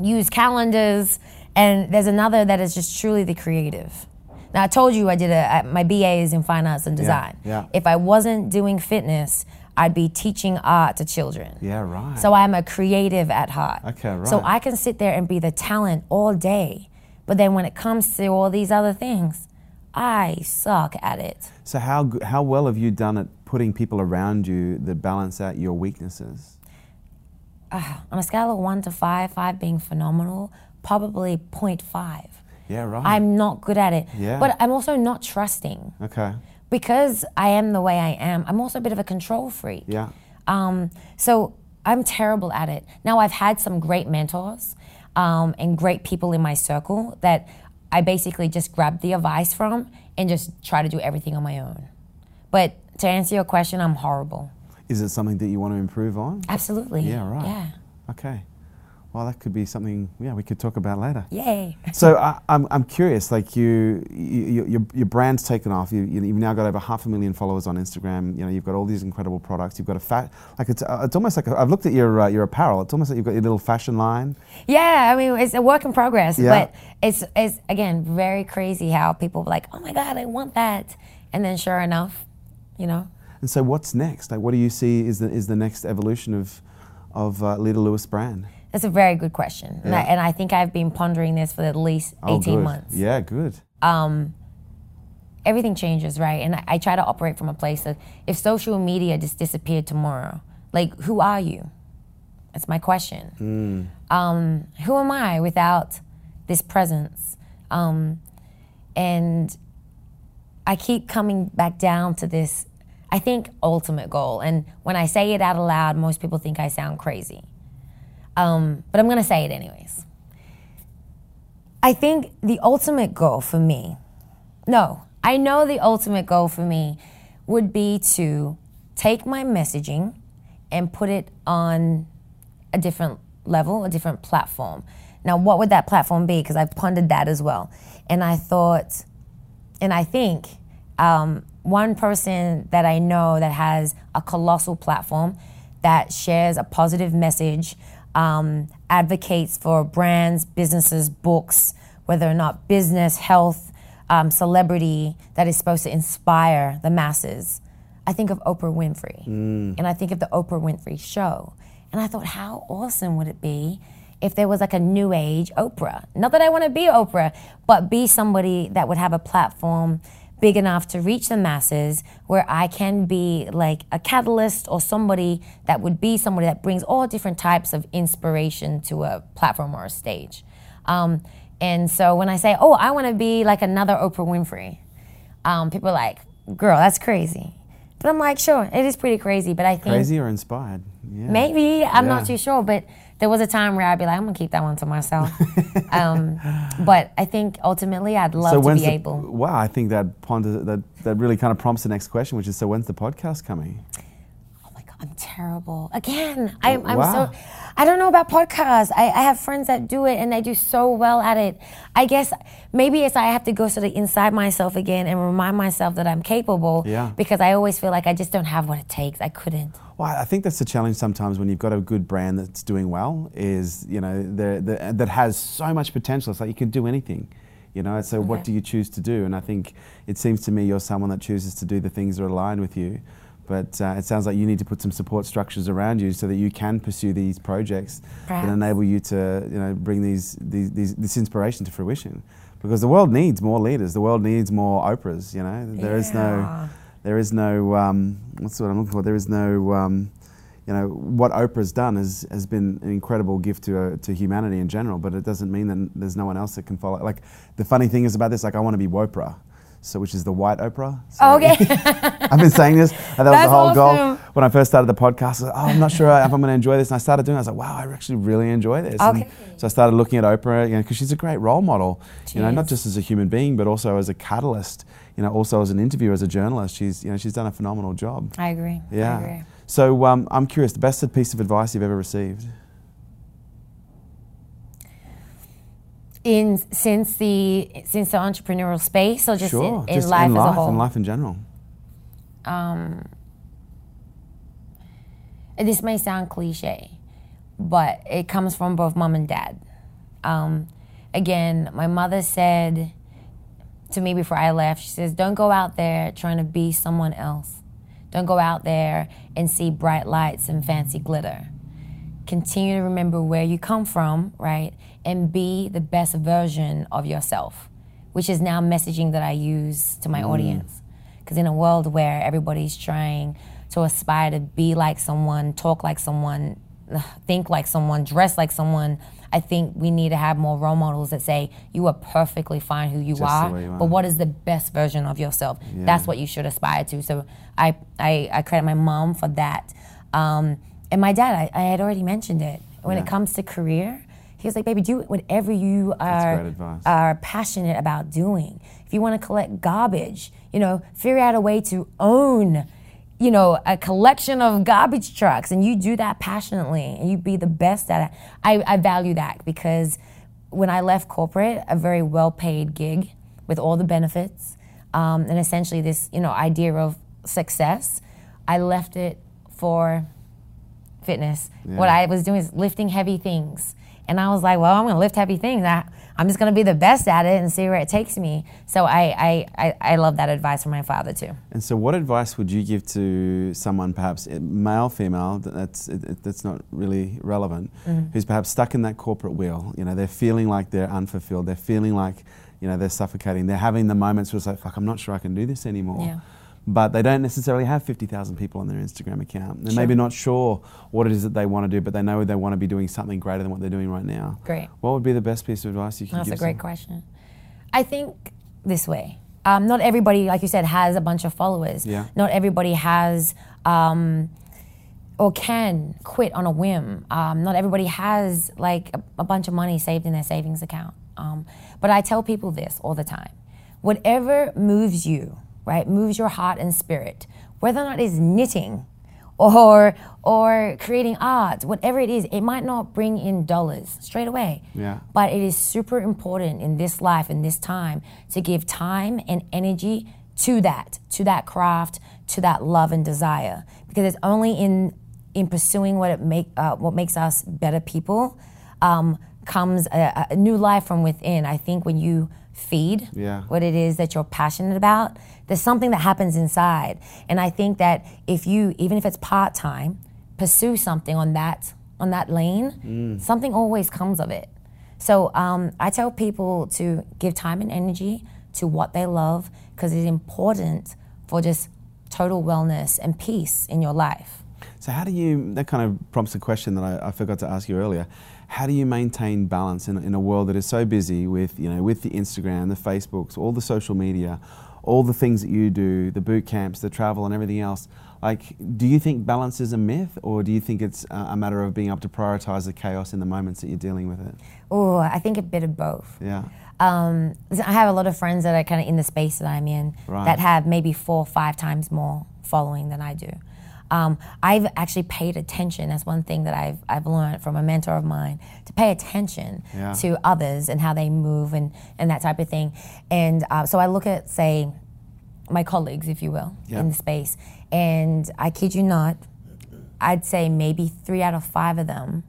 use calendars, and there's another that is just truly the creative. Now I told you I did a my BA is in fine arts and design. yeah. If I wasn't doing fitness, I'd be teaching art to children. Yeah, right. So I'm a creative at heart. Okay, right. So. I can sit there and be the talent all day, but then when it comes to all these other things, I suck at it. So how how well have you done at putting people around you that balance out your weaknesses? On a scale of one to five, five being phenomenal, probably 0.5. Yeah, right. I'm not good at it. Yeah. But I'm also not trusting. okay. because I am the way I am, I'm also a bit of a control freak. Yeah. Um, so I'm terrible at it. Now I've had some great mentors um, and great people in my circle that I basically just grab the advice from and just try to do everything on my own. But to answer your question, I'm horrible. Is it something that you want to improve on? Absolutely. Yeah, right. Yeah. Okay. Well, that could be something. Yeah, we could talk about later. Yay. So I, I'm, I'm curious. Like you, you, your, your brand's taken off. You, you, you've now got over half a million followers on Instagram. You know, you've got all these incredible products. You've got a fat, like it's, uh, it's almost like I've looked at your uh, your apparel. It's almost like you've got your little fashion line. Yeah, I mean it's a work in progress, Yeah. but it's it's again very crazy how people are like, oh my god, I want that, and then sure enough, you know, And so, what's next? Like, what do you see is the is the next evolution of of uh, Lita Lewis brand? that's a very good question, and, I, and I think I've been pondering this for at least Oh, eighteen good. months. Yeah, good. Everything changes, right? And I, I try to operate from a place that if social media just disappeared tomorrow, like who are you? That's my question. Um, who am I without this presence? Um, and I keep coming back down to this, I think, ultimate goal. And when I say it out aloud, most people think I sound crazy. Um, but I'm going to say it anyways. I think the ultimate goal for me, no, I know the ultimate goal for me would be to take my messaging and put it on a different level, a different platform. Now, what would that platform be? Because I pondered that as well. And I thought, and I think um, one person that I know that has a colossal platform that shares a positive message, um, advocates for brands, businesses, books, whether or not business, health, um, celebrity, that is supposed to inspire the masses. I think of Oprah Winfrey, and I think of the Oprah Winfrey Show, and I thought, how awesome would it be if there was like a new age Oprah? Not that I want to be Oprah, but be somebody that would have a platform big enough to reach the masses where I can be like a catalyst or somebody that would be somebody that brings all different types of inspiration to a platform or a stage. Um, and so when I say, oh, I want to be like another Oprah Winfrey, um, people are like, girl, that's crazy. But I'm like, sure, it is pretty crazy, but I think Crazy or inspired? Yeah. Maybe I'm Yeah. not too sure, but there was a time where I'd be like, I'm gonna keep that one to myself. um, but I think ultimately, I'd love So to be the, able. Wow, I think that ponders, that that really kind of prompts the next question, which is, so when's the podcast coming? I'm terrible. Again, I'm, I'm Wow. so. I don't know about podcasts. I, I have friends that do it and they do so well at it. I guess maybe it's I have to go sort of inside myself again and remind myself that I'm capable. Yeah. Because I always feel like I just don't have what it takes. I couldn't. Well, I think that's the challenge sometimes when you've got a good brand that's doing well is, you know, the, the, that has so much potential. It's like you can do anything, you know. So what do you choose to do? And I think it seems to me you're someone that chooses to do the things that are aligned with you. But uh, it sounds like you need to put some support structures around you so that you can pursue these projects Perhaps. that enable you to, you know, bring these, these, these this inspiration to fruition. Because the world needs more leaders. The world needs more Oprahs. You know, there is no Yeah. there is no um, what's the word I'm looking for? There is no um, you know what Oprah's done has, has been an incredible gift to uh, to humanity in general, but it doesn't mean that there's no one else that can follow. Like the funny thing is about this, like I want to be Woprah. So which is the white Oprah. So Oh, okay. I've been saying this, and that was That's the whole goal. When I first started the podcast, I was like, oh, I'm not sure if I'm going to enjoy this. And I started doing it. I was like, wow, I actually really enjoy this. And Okay. so I started looking at Oprah, you know, because she's a great role model, you know, not just as a human being, but also as a catalyst, you know, also as an interviewer, as a journalist. She's, you know, she's done a phenomenal job. I agree. Yeah. I agree. So um, I'm curious, the best piece of advice you've ever received? In since the since the entrepreneurial space, or just sure. in, in just life in as a whole. in life in general. um, this may sound cliche, but it comes from both mom and dad. Um, again, my mother said to me before I left, she says, Don't go out there trying to be someone else. Don't go out there and see bright lights and fancy glitter. Continue to remember where you come from, right? And be the best version of yourself, which is now messaging that I use to my audience. Because in a world where everybody's trying to aspire to be like someone, talk like someone, think like someone, dress like someone, I think we need to have more role models that say you are perfectly fine who you are, you are. but what is the best version of yourself? That's what you should aspire to. So I, I, I credit my mom for that. Um, and my dad, I, I had already mentioned it. When Yeah. it comes to career, he was like, baby, do whatever you are, are passionate about doing. If you want to collect garbage, you know, figure out a way to own, you know, a collection of garbage trucks and you do that passionately and you be the best at it. I, I value that because when I left corporate, a very well paid gig with all the benefits um, and essentially this, you know, idea of success, I left it for fitness. What I was doing is lifting heavy things. And I was like, well, I'm going to lift heavy things. I, I'm just going to be the best at it and see where it takes me. So I, I, I, I love that advice from my father too. And so, what advice would you give to someone, perhaps eh, male, female, that's it- it- that's not really relevant, Mm. who's perhaps stuck in that corporate wheel? You know, they're feeling like they're unfulfilled. They're feeling like, you know, they're suffocating. They're having the moments where it's like, fuck, I'm not sure I can do this anymore. Yeah. But they don't necessarily have 50,000 people on their Instagram account. They're Sure. maybe not sure what it is that they want to do, but they know they want to be doing something greater than what they're doing right now. Great. What would be the best piece of advice you could That's give That's a great someone? question. I think this way. Um, not everybody, like you said, has a bunch of followers. Yeah. Not everybody has um, or can quit on a whim. Um, not everybody has like a, a bunch of money saved in their savings account. Um, but I tell people this all the time: whatever moves you, right, moves your heart and spirit, whether or not it's knitting or or creating art, whatever it is, it might not bring in dollars straight away. Yeah. But it is super important in this life, in this time, to give time and energy to that, to that craft, to that love and desire. Because it's only in in pursuing what it make uh, what makes us better people um, comes a, a new life from within. I think when you feed Yeah. what it is that you're passionate about, there's something that happens inside. And I think that if you, even if it's part time, pursue something on that on that lane, something always comes of it. So um, I tell people to give time and energy to what they love because it's important for just total wellness and peace in your life. So how do you? That kind of prompts a question that I, I forgot to ask you earlier. How do you maintain balance in, in a world that is so busy with you know with the Instagram, the Facebooks, all the social media, all the things that you do, the boot camps, the travel, and everything else? Like, do you think balance is a myth, or do you think it's a matter of being able to prioritize the chaos in the moments that you're dealing with it? Oh, I think a bit of both. Yeah. Um, I have a lot of friends that are kind of in the space that I'm in Right. that have maybe four or five times more following than I do. Um, I've actually paid attention. That's one thing that I've, I've learned from a mentor of mine to pay attention Yeah. to others and how they move and, and that type of thing. And uh, so I look at, say, my colleagues, if you will, Yeah. in the space, and I kid you not, I'd say maybe three out of five of them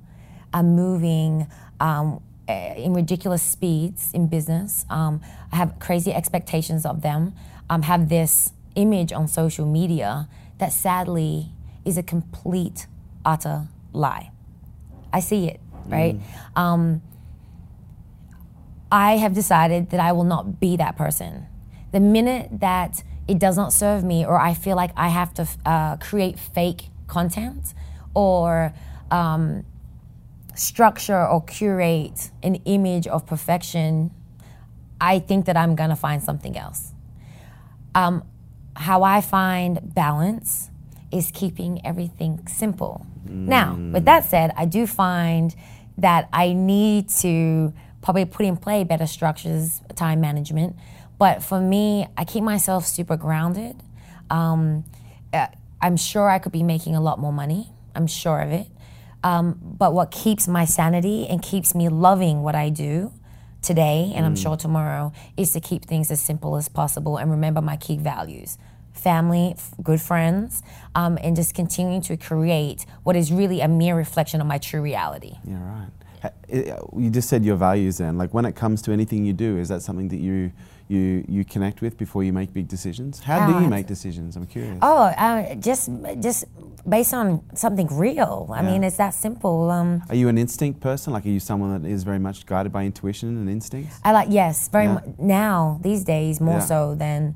are moving um, eh, in ridiculous speeds in business. Um, I have crazy expectations of them. Um, have this image on social media that sadly is a complete, utter lie. I see it, right? Um, I have decided that I will not be that person. The minute that it does not serve me, or I feel like I have to uh, create fake content or um, structure or curate an image of perfection, I think that I'm gonna find something else. Um, how I find balance is keeping everything simple. Now, with that said, I do find that I need to probably put in play better structures, time management. But for me, I keep myself super grounded. Um, uh, I'm sure I could be making a lot more money. I'm sure of it. Um, but what keeps my sanity and keeps me loving what I do today, and I'm sure tomorrow, is to keep things as simple as possible and remember my key values family, f- good friends, um, and just continuing to create what is really a mere reflection of my true reality. Yeah, right. Ha- You just said your values then. Like when it comes to anything you do, is that something that you you you connect with before you make big decisions? How do you make decisions? I'm curious. Oh, uh, just just based on something real. I Yeah. mean, it's that simple. Um, Are you an instinct person? Like, are you someone that is very much guided by intuition and instincts? I like yes, very Yeah. now these days more Yeah. so than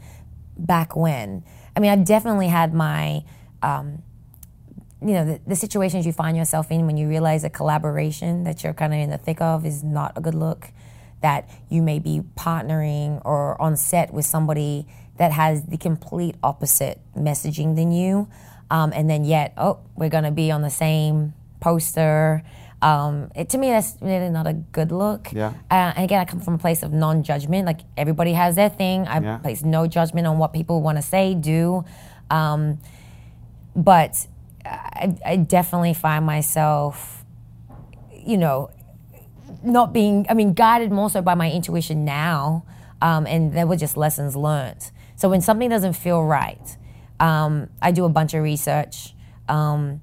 back when. I mean, I've definitely had my, um, you know, the, the situations you find yourself in when you realize a collaboration that you're kind of in the thick of is not a good look. That you may be partnering or on set with somebody that has the complete opposite messaging than you, um, and then yet, oh, we're going to be on the same poster. Um, it, to me, that's really not a good look. Yeah. Uh, and again, I come from a place of non-judgment. Like everybody has their thing. I Yeah. place no judgment on what people want to say, do. Um, but I, I definitely find myself, you know, not being. I mean, guided more so by my intuition now, um, and there were just lessons learned. So when something doesn't feel right, um, I do a bunch of research. Um,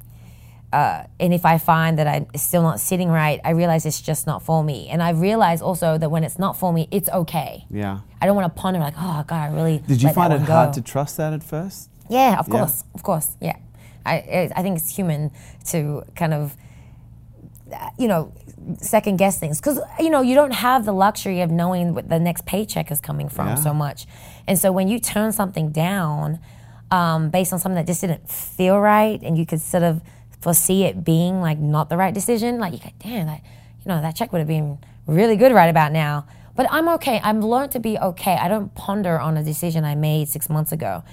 uh, and if I find that I'm still not sitting right, I realize it's just not for me. And I realize also that when it's not for me, it's okay. Yeah. I don't want to ponder like, oh God, I really. Did you find it hard to trust that at first? Yeah, of Yeah. course, of course, yeah. I I think it's human to kind of, you know, second guess things because you know you don't have the luxury of knowing what the next paycheck is coming from Yeah. so much, and so when you turn something down um, based on something that just didn't feel right, and you could sort of foresee it being like not the right decision, like you go, damn, that you know that check would have been really good right about now. But I'm okay. I've learned to be okay. I don't ponder on a decision I made six months ago.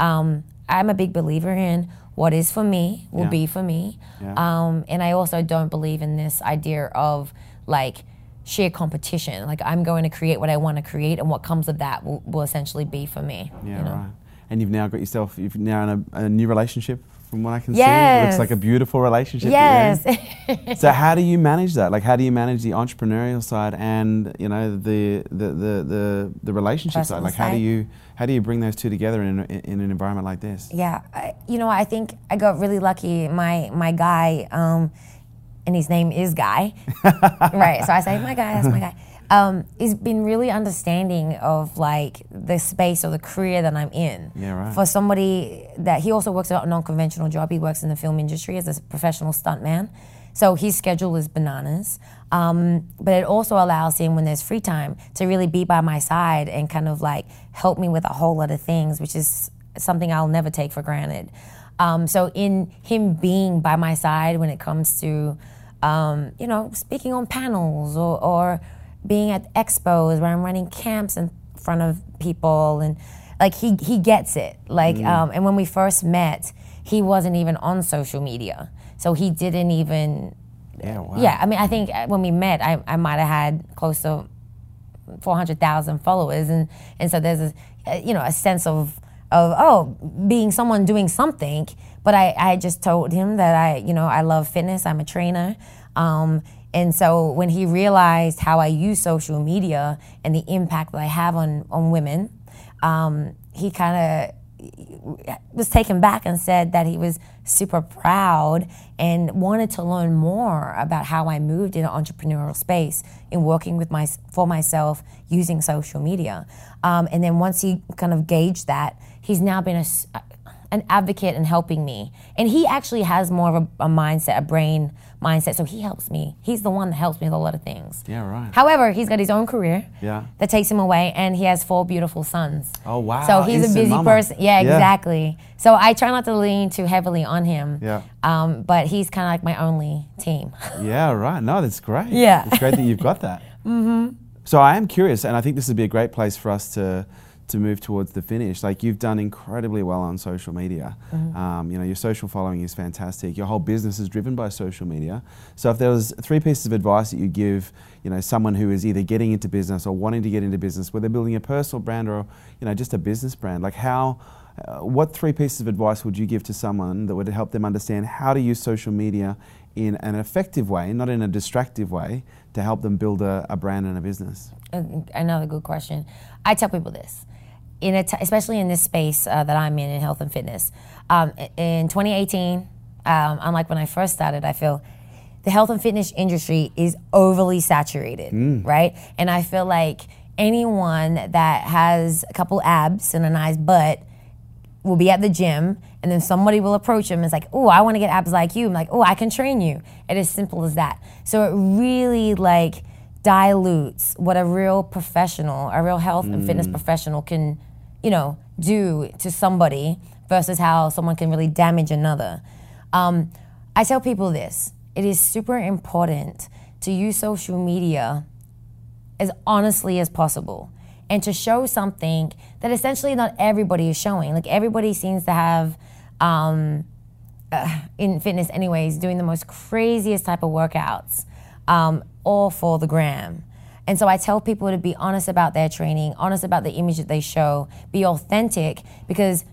Um, I'm a big believer in what is for me will Yeah. be for me. Yeah. Um, and I also don't believe in this idea of like sheer competition. Like I'm going to create what I want to create, and what comes of that will, will essentially be for me. Yeah, you know? right. And you've now got yourself, you've now in a, a new relationship, from what I can see. It looks like a beautiful relationship. that you're in. Yes. so how do you manage that? Like, how do you manage the entrepreneurial side and you know the the the the, the relationship side? Personal Like, how do you how do you bring those two together in, in, in an environment like this? Yeah, I, you know, I think I got really lucky. My my guy, um, and his name is Guy, right? So I say my guy, that's my guy. Um, he's been really understanding of like the space or the career that I'm in. Yeah, right. For somebody that he also works a non-conventional job. He works in the film industry as a professional stuntman. So his schedule is bananas. Um, but it also allows him, when there's free time, to really be by my side and kind of like help me with a whole lot of things, which is something I'll never take for granted. Um, so in him being by my side when it comes to, um, you know, speaking on panels or, or being at expos where I'm running camps in front of people and like he he gets it. Like um, and when we first met, he wasn't even on social media, so he didn't even. Yeah, wow. Yeah, I mean, I think uh, when we met, I, I might have had close to four hundred thousand followers, and and so there's a uh, you know a sense of of oh being someone doing something. But I I just told him that I you know I love fitness. I'm a trainer. Um, and so when he realized how I use social media and the impact that I have on on women, um, he kind of was taken back and said that he was super proud and wanted to learn more about how I moved in an entrepreneurial space in working with my for myself using social media. Um, and then once he kind of gauged that, he's now been a, an advocate in helping me. And he actually has more of a, a mindset, a brain mindset. So he helps me. He's the one that helps me with a lot of things. Yeah, right. However, he's got his own career Yeah. that takes him away, and he has four beautiful sons. Oh, wow. So he's a busy mama. person. Yeah, Yeah. exactly. So I try not to lean too heavily on him. Yeah. Um, but he's kind of like my only team. Yeah, right. No, that's great. Yeah. It's great that you've got that. mm-hmm. So I am curious, and I think this would be a great place for us to to move towards the finish. Like you've done incredibly well on social media. Um, you know, your social following is fantastic. Your whole business is driven by social media. So if there was three pieces of advice that you give, you know, someone who is either getting into business or wanting to get into business, whether they're building a personal brand or, you know, just a business brand, like how, uh, what three pieces of advice would you give to someone that would help them understand how to use social media in an effective way, not in a distractive way, to help them build a, a brand and a business? Another good question. I tell people this, in a t- especially in this space uh, that I'm in in health and fitness. Um, in 2018, um, unlike when I first started, I feel the health and fitness industry is overly saturated, right? And I feel like anyone that has a couple abs and a nice butt will be at the gym and then somebody will approach them and it's like, oh, I want to get abs like you. I'm like, oh, I can train you. It is simple as that. So it really like dilutes what a real professional, a real health and fitness professional can, you know, do to somebody versus how someone can really damage another. Um, I tell people this it is super important to use social media as honestly as possible and to show something that essentially not everybody is showing. Like everybody seems to have, um, uh, in fitness, anyways, doing the most craziest type of workouts, um, all for the gram. And so I tell people to be honest about their training, honest about the image that they show, be authentic because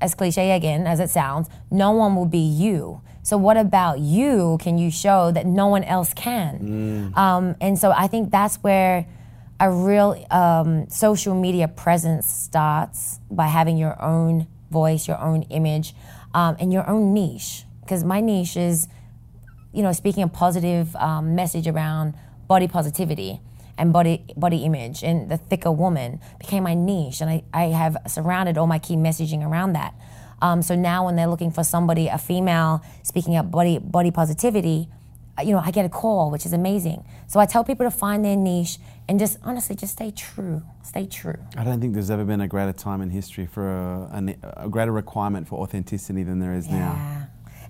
as cliche again as it sounds, no one will be you. So what about you can you show that no one else can? Um, and so I think that's where a real um, social media presence starts by having your own voice, your own image, um, and your own niche. Because my niche is, you know, speaking a positive um, message around body positivity and body body image. And the thicker woman became my niche and I, I have surrounded all my key messaging around that. Um, so now when they're looking for somebody a female speaking up body body positivity uh, you know i get a call which is amazing. So i tell people to find their niche and just honestly just stay true stay true. I don't think there's ever been a greater time in history for a, a, a greater requirement for authenticity than there is now.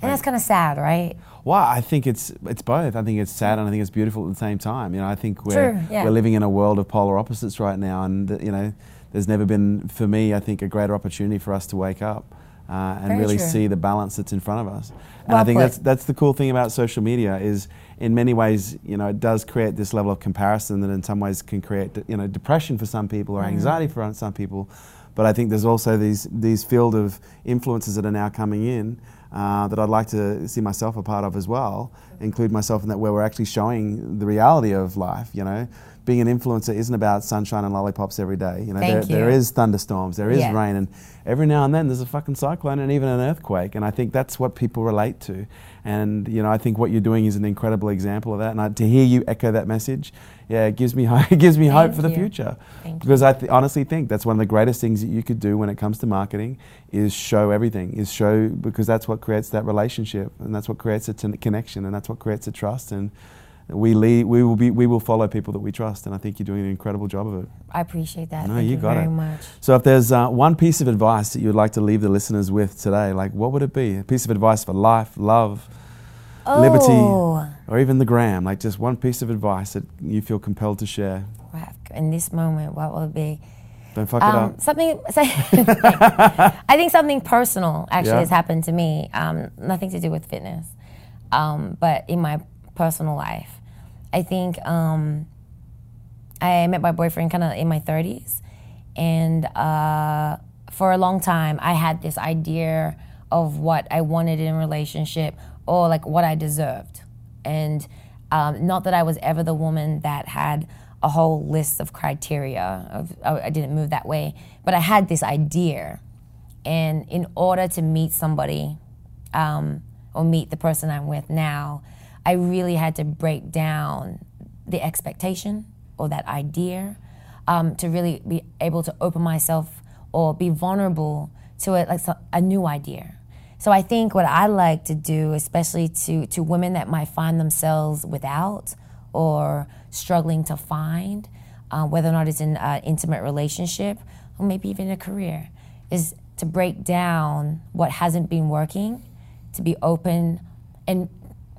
And that's kind of sad right Well, I think it's it's both. I think it's sad and I think it's beautiful at the same time. You know, I think we're True, yeah. we're living in a world of polar opposites right now, and you know, there's never been for me, I think, a greater opportunity for us to wake up uh, and Very really true. see the balance that's in front of us. And Well I think put. that's that's the cool thing about social media is, in many ways, you know, it does create this level of comparison that in some ways can create you know depression for some people or anxiety for some people. But I think there's also these these field of influences that are now coming in uh, that I'd like to see myself a part of as well. Include myself in that where we're actually showing the reality of life. You know, being an influencer isn't about sunshine and lollipops every day. You know, Thank there, there you. is thunderstorms, there is Yeah. rain, and every now and then there's a fucking cyclone and even an earthquake. And I think that's what people relate to. And you know, I think what you're doing is an incredible example of that. And I, to hear you echo that message, yeah, it gives me hope. It gives me hope Thank for the future. Thank you. because I th- honestly think that's one of the greatest things that you could do when it comes to marketing is show everything. Is show because that's what creates that relationship, and that's what creates a t- connection, and that's what creates a trust. And we lead, we will be, we will follow people that we trust. And I think you're doing an incredible job of it. i appreciate that No, thank you you, got very it. much So, if there's uh, one piece of advice that you'd like to leave the listeners with today, like what would it be? A piece of advice for life, love, liberty, Oh. or even the gram? Like just one piece of advice that you feel compelled to share. In this moment what will it be Don't fuck it Um, up. something. I think something personal actually Yeah. has happened to me. Um, nothing to do with fitness, um, but in my personal life, I think um, I met my boyfriend kind of in my thirties, and uh, for a long time I had this idea of what I wanted in a relationship or like what I deserved, and um, not that I was ever the woman that had a whole list of criteria. Of, I I didn't move that way, but I had this idea, and in order to meet somebody um, or meet the person I'm with now, I really had to break down the expectation or that idea um, to really be able to open myself or be vulnerable to it, like a new idea. So I think what I like to do, especially to to women that might find themselves without or struggling to find, uh, whether or not it's in an intimate relationship or maybe even a career, is to break down what hasn't been working, to be open and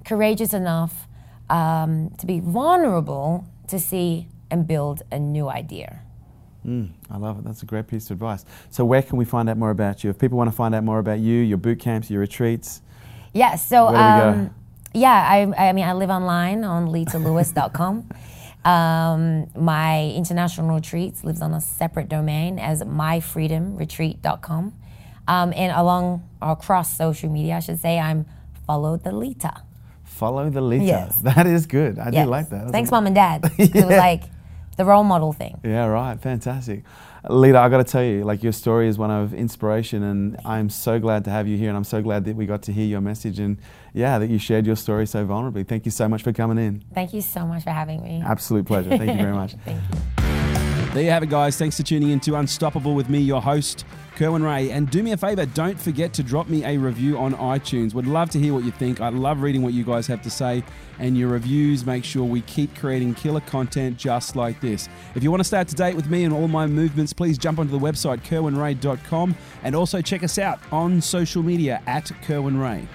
courageous enough um, to be vulnerable to see and build a new idea. Mm, I love it. That's a great piece of advice. So, where can we find out more about you? If people want to find out more about you, your boot camps, your retreats, Yeah, so Where we go? um, yeah, I, I mean, I live online on litalewis.com. um, my international retreats lives on a separate domain as myfreedomretreat.com. Um, and along or across social media, I should say, I'm followed the Lita. Follow the leader. Yes. That is good. I Yes. do like that. That's Thanks, mom and dad. 'cause It was like the role model thing. Yeah, right. Fantastic. Lita, I got to tell you, like your story is one of inspiration, and I'm so glad to have you here, and I'm so glad that we got to hear your message, and yeah, that you shared your story so vulnerably. Thank you so much for coming in. Thank you so much for having me. Absolute pleasure. Thank you very much. Thank you. There you have it, guys. Thanks for tuning in to Unstoppable with me, your host, Kerwin Rae. And do me a favor, don't forget to drop me a review on iTunes. Would love to hear what you think. I love reading what you guys have to say, and your reviews make sure we keep creating killer content just like this. If you want to stay up to date with me and all my movements, please jump onto the website kerwinrae.com and also check us out on social media at Kerwin Rae.